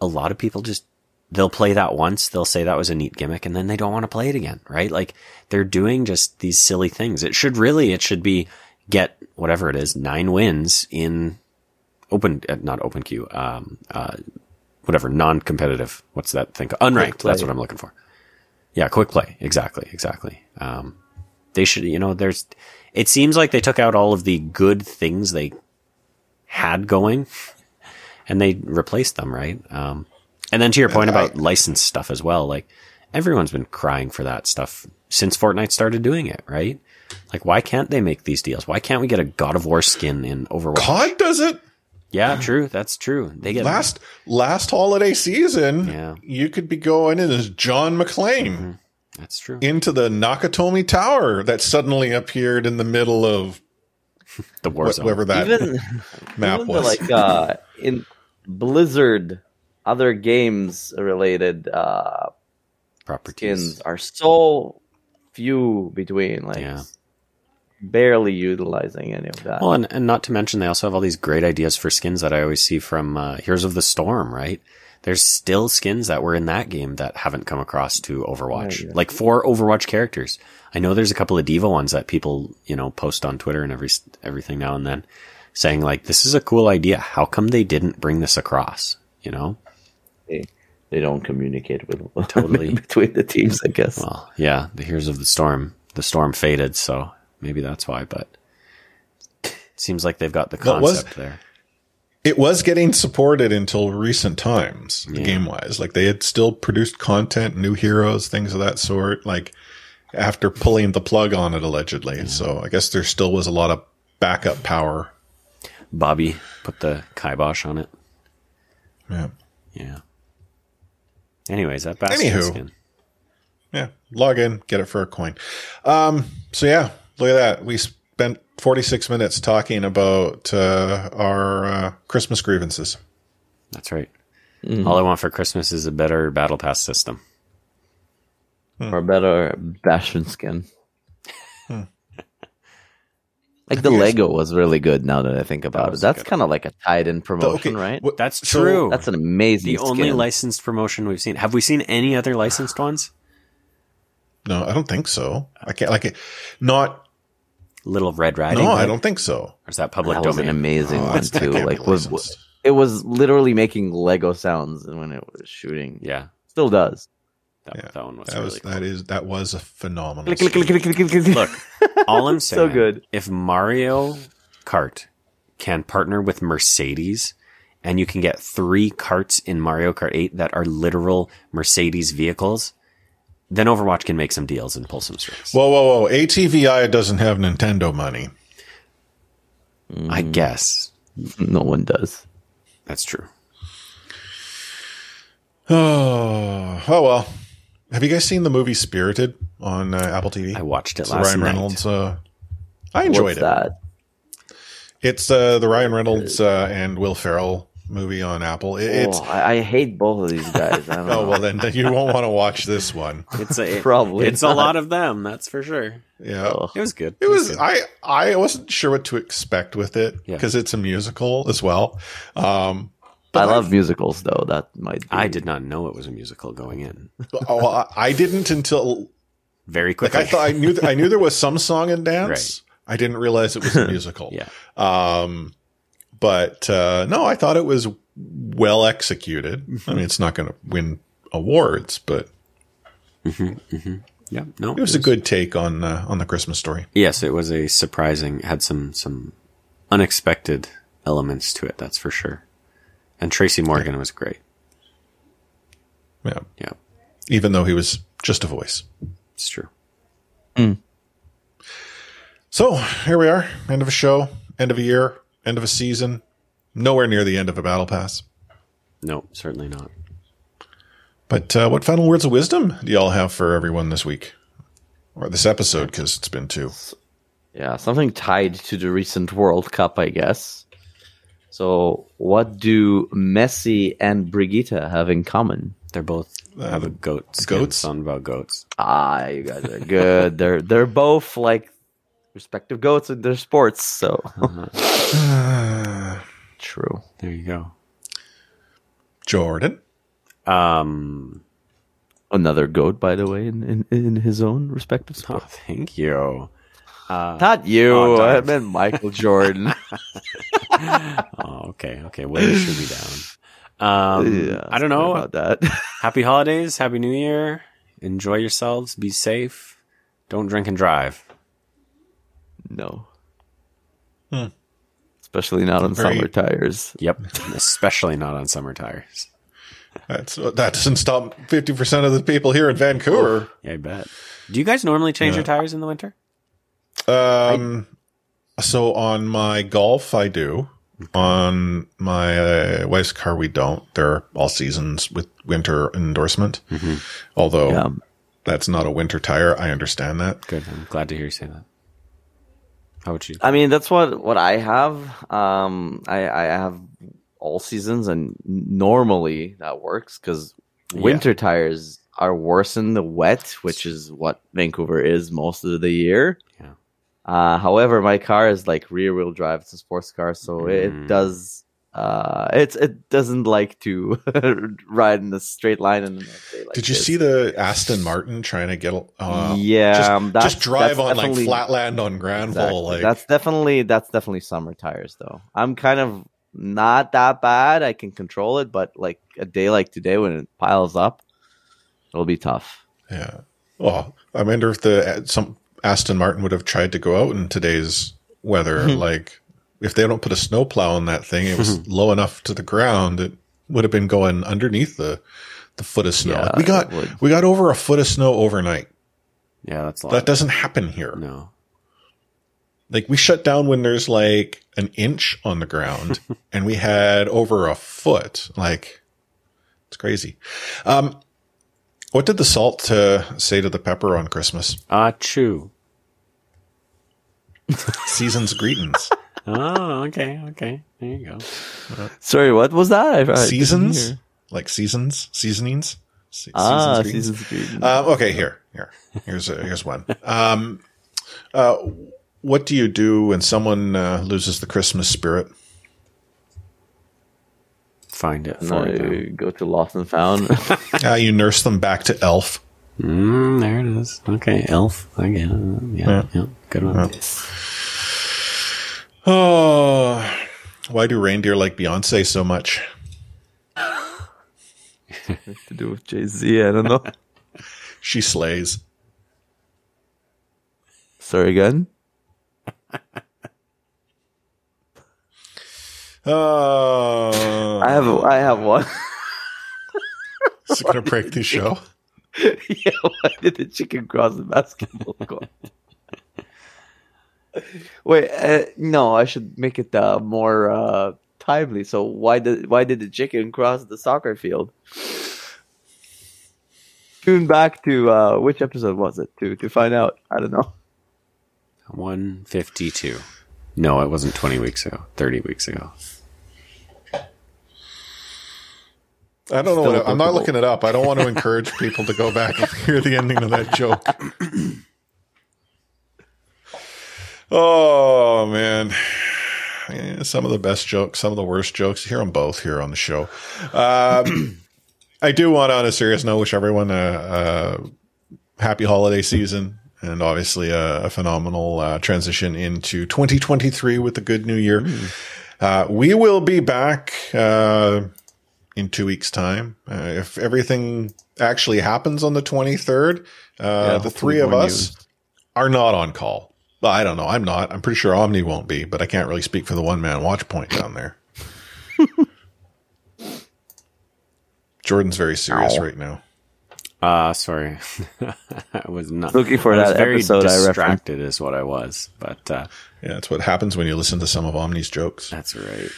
Speaker 4: a lot of people just they'll play that once, they'll say that was a neat gimmick, and then they don't want to play it again, right? Like they're doing just these silly things. It should really, it should be get whatever it is nine wins in open, uh, not open queue, um, uh, whatever non-competitive. What's that thing? Unranked. That's what I'm looking for. Yeah, quick play. Exactly, exactly. Um, they should, you know, there's. It seems like they took out all of the good things they had going, and they replaced them, right? Um, and then to your point about licensed stuff as well, like everyone's been crying for that stuff since Fortnite started doing it, right? Like, why can't they make these deals? Why can't we get a God of War skin in Overwatch?
Speaker 2: COD does it
Speaker 4: Yeah, true. That's true. They get
Speaker 2: last last holiday season.
Speaker 4: Yeah.
Speaker 2: you could be going in as John McClane
Speaker 4: That's true.
Speaker 2: into the Nakatomi Tower that suddenly appeared in the middle of
Speaker 4: The war zone.
Speaker 2: whatever that
Speaker 3: even
Speaker 2: map
Speaker 3: even the,
Speaker 2: was.
Speaker 3: like uh, in Blizzard, other games related uh,
Speaker 4: properties.
Speaker 3: skins are so few between. Like
Speaker 4: Yeah.
Speaker 3: barely utilizing any of that.
Speaker 4: Well, and, and not to mention, they also have all these great ideas for skins that I always see from uh, Heroes of the Storm, right? There's still skins that were in that game that haven't come across to Overwatch,
Speaker 3: Right, yeah.
Speaker 4: like for Overwatch characters. I know there's a couple of D.Va ones that people, you know, post on Twitter and every everything now and then, saying like, "This is a cool idea. How come they didn't bring this across?" You know?
Speaker 3: They, they don't communicate with
Speaker 4: Totally.
Speaker 3: between the teams. I guess.
Speaker 4: Well, yeah, the Heroes of the Storm, the storm faded, so maybe that's why. But it seems like they've got the
Speaker 2: Well, it was-
Speaker 4: concept there.
Speaker 2: it was getting supported until recent times,
Speaker 4: Yeah.
Speaker 2: game wise. Like they had still produced content, new heroes, things of that sort. Like after pulling the plug on it allegedly. So I guess there still was a lot of backup power.
Speaker 4: Bobby put the kibosh on it.
Speaker 2: Yeah.
Speaker 4: Yeah. Anyways, that basket
Speaker 2: Anywho.
Speaker 4: skin.
Speaker 2: Yeah. Log in, get it for a coin. Um, so yeah, look at that. We spent 46 minutes talking about uh, our uh, Christmas grievances.
Speaker 4: That's right. All I want for Christmas is a better battle pass system.
Speaker 3: or a better Bastion skin. Like the Lego was really good. Now that I think about it, that's kind of like a tied-in promotion,
Speaker 2: Okay,
Speaker 3: right?
Speaker 2: what-
Speaker 4: That's true.
Speaker 3: That's an amazing.
Speaker 4: the only licensed promotion we've seen. Have we seen any other licensed ones?
Speaker 2: No, I don't think so. I can't like it. Not.
Speaker 4: Little Red Riding
Speaker 2: No,
Speaker 4: Hood?
Speaker 2: I don't think so.
Speaker 4: Or is that public
Speaker 3: That was an amazing
Speaker 2: Oh,
Speaker 3: one too. Like was
Speaker 2: licensed.
Speaker 3: it was literally making Lego sounds when it was shooting.
Speaker 4: yeah,
Speaker 3: Still does.
Speaker 4: That,
Speaker 2: Yeah.
Speaker 4: that one was
Speaker 2: That
Speaker 4: really
Speaker 2: was
Speaker 4: cool.
Speaker 2: that is that was a phenomenal.
Speaker 3: Click, click, click.
Speaker 4: Look, all I'm saying, So
Speaker 3: good.
Speaker 4: if Mario Kart can partner with Mercedes, and you can get three carts in Mario Kart 8 that are literal Mercedes vehicles, then Overwatch can make some deals and pull some strings.
Speaker 2: Whoa, whoa, whoa! ATVI doesn't have Nintendo money.
Speaker 4: I mm. guess
Speaker 3: no one does.
Speaker 4: that's true.
Speaker 2: Oh, oh well. Have you guys seen the movie Spirited on uh, Apple TV?
Speaker 4: I watched it
Speaker 2: It's
Speaker 4: last
Speaker 2: Ryan
Speaker 4: night.
Speaker 2: Reynolds. Uh, I enjoyed
Speaker 3: What's
Speaker 2: it.
Speaker 3: that?
Speaker 2: It's uh, the Ryan Reynolds uh, and Will Ferrell movie on Apple. It, it's
Speaker 3: oh, I, I hate both of these guys. I don't know.
Speaker 2: oh well, then, then you won't want to watch this one.
Speaker 4: It's a
Speaker 3: Probably
Speaker 4: It's a lot of them, that's for sure.
Speaker 2: Yeah.
Speaker 3: Ugh.
Speaker 4: It was good.
Speaker 2: It was
Speaker 4: good.
Speaker 2: I I wasn't sure what to expect with it
Speaker 4: Yeah.
Speaker 2: because it's a musical as well. Um,
Speaker 3: I love musicals though. That might. Be.
Speaker 4: I did not know it was a musical going in.
Speaker 2: oh, I- I didn't until
Speaker 4: Very
Speaker 2: like
Speaker 4: quickly.
Speaker 2: I thought I knew I knew there was some song and dance. I didn't realize it was a musical.
Speaker 4: yeah.
Speaker 2: Um, but uh, no, I thought it was well executed. I mean, it's not going to win awards, but
Speaker 4: Yeah. No.
Speaker 2: it was a good take on uh, on the Christmas story.
Speaker 4: Yes, it was a surprising had some some unexpected elements to it, that's for sure. And Tracy Morgan was great.
Speaker 2: Yeah,
Speaker 4: Yeah.
Speaker 2: even though he was just a voice.
Speaker 4: It's true.
Speaker 2: So here we are, end of a show, end of a year, end of a season, nowhere near the end of a battle pass.
Speaker 4: No, certainly not.
Speaker 2: But uh, what final words of wisdom do y'all have for everyone this week or this episode? Because it's been two.
Speaker 3: Yeah, something tied to the recent World Cup, I guess. So, what do Messi and Brigitte have in common?
Speaker 4: They're both have a goat skin
Speaker 2: goats?
Speaker 4: song about goats.
Speaker 3: Ah, you guys are good. they're they're both like respective goats in their sports. So
Speaker 2: Uh,
Speaker 3: true.
Speaker 4: There you go.
Speaker 2: Jordan.
Speaker 4: Um,
Speaker 3: Another goat, by the way, in, in, in his own respective
Speaker 4: oh,
Speaker 3: sport.
Speaker 4: thank you. Uh,
Speaker 3: Not you.
Speaker 4: Oh, darn.
Speaker 3: I meant Michael Jordan.
Speaker 4: oh, okay, okay. Way to shoot me down. Um,
Speaker 3: Yeah,
Speaker 4: I don't know.
Speaker 3: about that.
Speaker 4: Happy holidays, happy New Year. Enjoy yourselves. Be safe. Don't drink and drive.
Speaker 3: no.
Speaker 2: Hmm.
Speaker 3: Especially not on
Speaker 2: Very-
Speaker 3: summer tires.
Speaker 4: Yep, especially not on summer tires.
Speaker 2: That's that doesn't stop fifty percent of the people here in Vancouver.
Speaker 4: Yeah, I bet. Do you guys normally change your tires in the winter?
Speaker 2: Um, so on my golf, I do. On my uh, wife's car, we don't. They're all seasons with winter endorsement. Although
Speaker 3: Yeah.
Speaker 2: that's not a winter tire, I understand that.
Speaker 4: Good. I'm glad to hear you say that. How would you?
Speaker 3: I mean, that's what what I have. Um, I I have all seasons, and normally that works because winter tires are worse in the wet, which is what Vancouver is most of the year.
Speaker 4: Yeah.
Speaker 3: Uh, however, my car is like rear wheel drive. It's a sports car, so
Speaker 4: Mm.
Speaker 3: it does. Uh, it's it doesn't like to ride in the straight line. And like
Speaker 2: Did you
Speaker 3: this.
Speaker 2: see the Aston Martin trying to get? Uh,
Speaker 3: yeah,
Speaker 2: just,
Speaker 3: um,
Speaker 2: just drive on like
Speaker 3: definitely-
Speaker 2: flat land on Granville.
Speaker 3: Exactly.
Speaker 2: Like
Speaker 3: that's definitely that's definitely summer tires though. I'm kind of not that bad. I can control it, but like a day like today when it piles up, it'll be tough.
Speaker 2: Yeah. Well, I wonder if the some Aston Martin would have tried to go out in today's weather. like, if they don't put a snowplow on that thing, it was low enough to the ground. It would have been going underneath the the foot of snow.
Speaker 3: Yeah,
Speaker 2: we got we got over a foot of snow overnight.
Speaker 4: yeah, that's.
Speaker 2: That doesn't happen here.
Speaker 4: no.
Speaker 2: Like we shut down when there's like an inch on the ground, and we had over a foot. Like it's crazy. Um, what did the salt uh, say to the pepper on Christmas?
Speaker 4: Ah, chew.
Speaker 2: Season's greetings.
Speaker 4: Oh, okay, okay. There you go.
Speaker 3: Sorry, what was that? I, I
Speaker 2: seasons like seasons seasonings Se-
Speaker 3: Ah,
Speaker 2: greetings?
Speaker 3: seasons greetings.
Speaker 2: um, okay here here here's a, here's one um uh what do you do when someone uh, loses the christmas spirit
Speaker 4: Find it
Speaker 3: And
Speaker 4: for
Speaker 3: I
Speaker 4: you.
Speaker 3: go to Lost and Found.
Speaker 2: yeah, you nurse them back to elf
Speaker 4: Mm, there it is. Okay, Elf. I get it. Yeah, yeah. Good one.
Speaker 2: oh why do reindeer like beyonce so much
Speaker 3: to do with Jay Z. I don't know.
Speaker 2: she slays
Speaker 3: Sorry again.
Speaker 2: Oh
Speaker 3: I have I have one.
Speaker 2: it's gonna break the show
Speaker 3: yeah, why did the chicken cross the basketball court? Wait, uh, no, I should make it uh, more uh, timely. So why did why did the chicken cross the soccer field? Tune back to uh, which episode was it to to find out. I don't know.
Speaker 4: 152. No, it wasn't 20 weeks ago. 30 weeks ago.
Speaker 2: I don't know. What, I'm not looking it up. I don't want to encourage people to go back and hear the ending of that joke. oh man, Yeah, some of the best jokes, some of the worst jokes. Hear them both here on the show. Um, I do want, on a serious note, wish everyone a, a happy holiday season. And obviously a, a phenomenal uh, transition into 2023 with a good new year. Uh, we will be back uh, in two weeks' time. Uh, if everything actually happens on the 23rd, uh, the three of us
Speaker 3: news.
Speaker 2: are not on call. Well, I don't know. I'm not. I'm pretty sure Omni won't be, but I can't really speak for the one man watch point down there. Jordan's very serious
Speaker 3: Ow.
Speaker 2: right now.
Speaker 4: Uh, sorry. I was not
Speaker 3: Looking for
Speaker 4: I
Speaker 3: that
Speaker 4: very
Speaker 3: episode I referenced.
Speaker 4: distracted is what I was, but, uh,
Speaker 2: Yeah, that's what happens when you listen to some of Omni's jokes.
Speaker 4: that's right.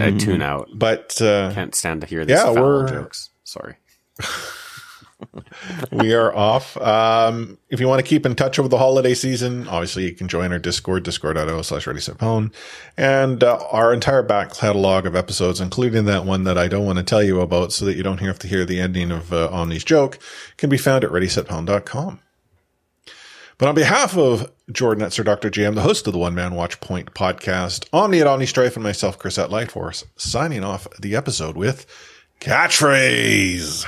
Speaker 4: I, I tune out.
Speaker 2: But uh,
Speaker 4: Can't stand to hear these
Speaker 2: Yeah,
Speaker 4: foul
Speaker 2: we're-
Speaker 4: jokes. Sorry.
Speaker 2: we are off. Um, if you want to keep in touch over the holiday season, obviously you can join our Discord, discord.io slash ready set pwn. And uh, our entire back catalog of episodes, including that one that I don't want to tell you about so that you don't have to hear the ending of uh, Omni's joke, can be found at readysetpwn.com. But on behalf of Jordan Sir Dr. JM, the host of the One Man Watch Point podcast, Omni at Omni Strife, and myself, Chris at Lightforce, signing off the episode with catchphrase.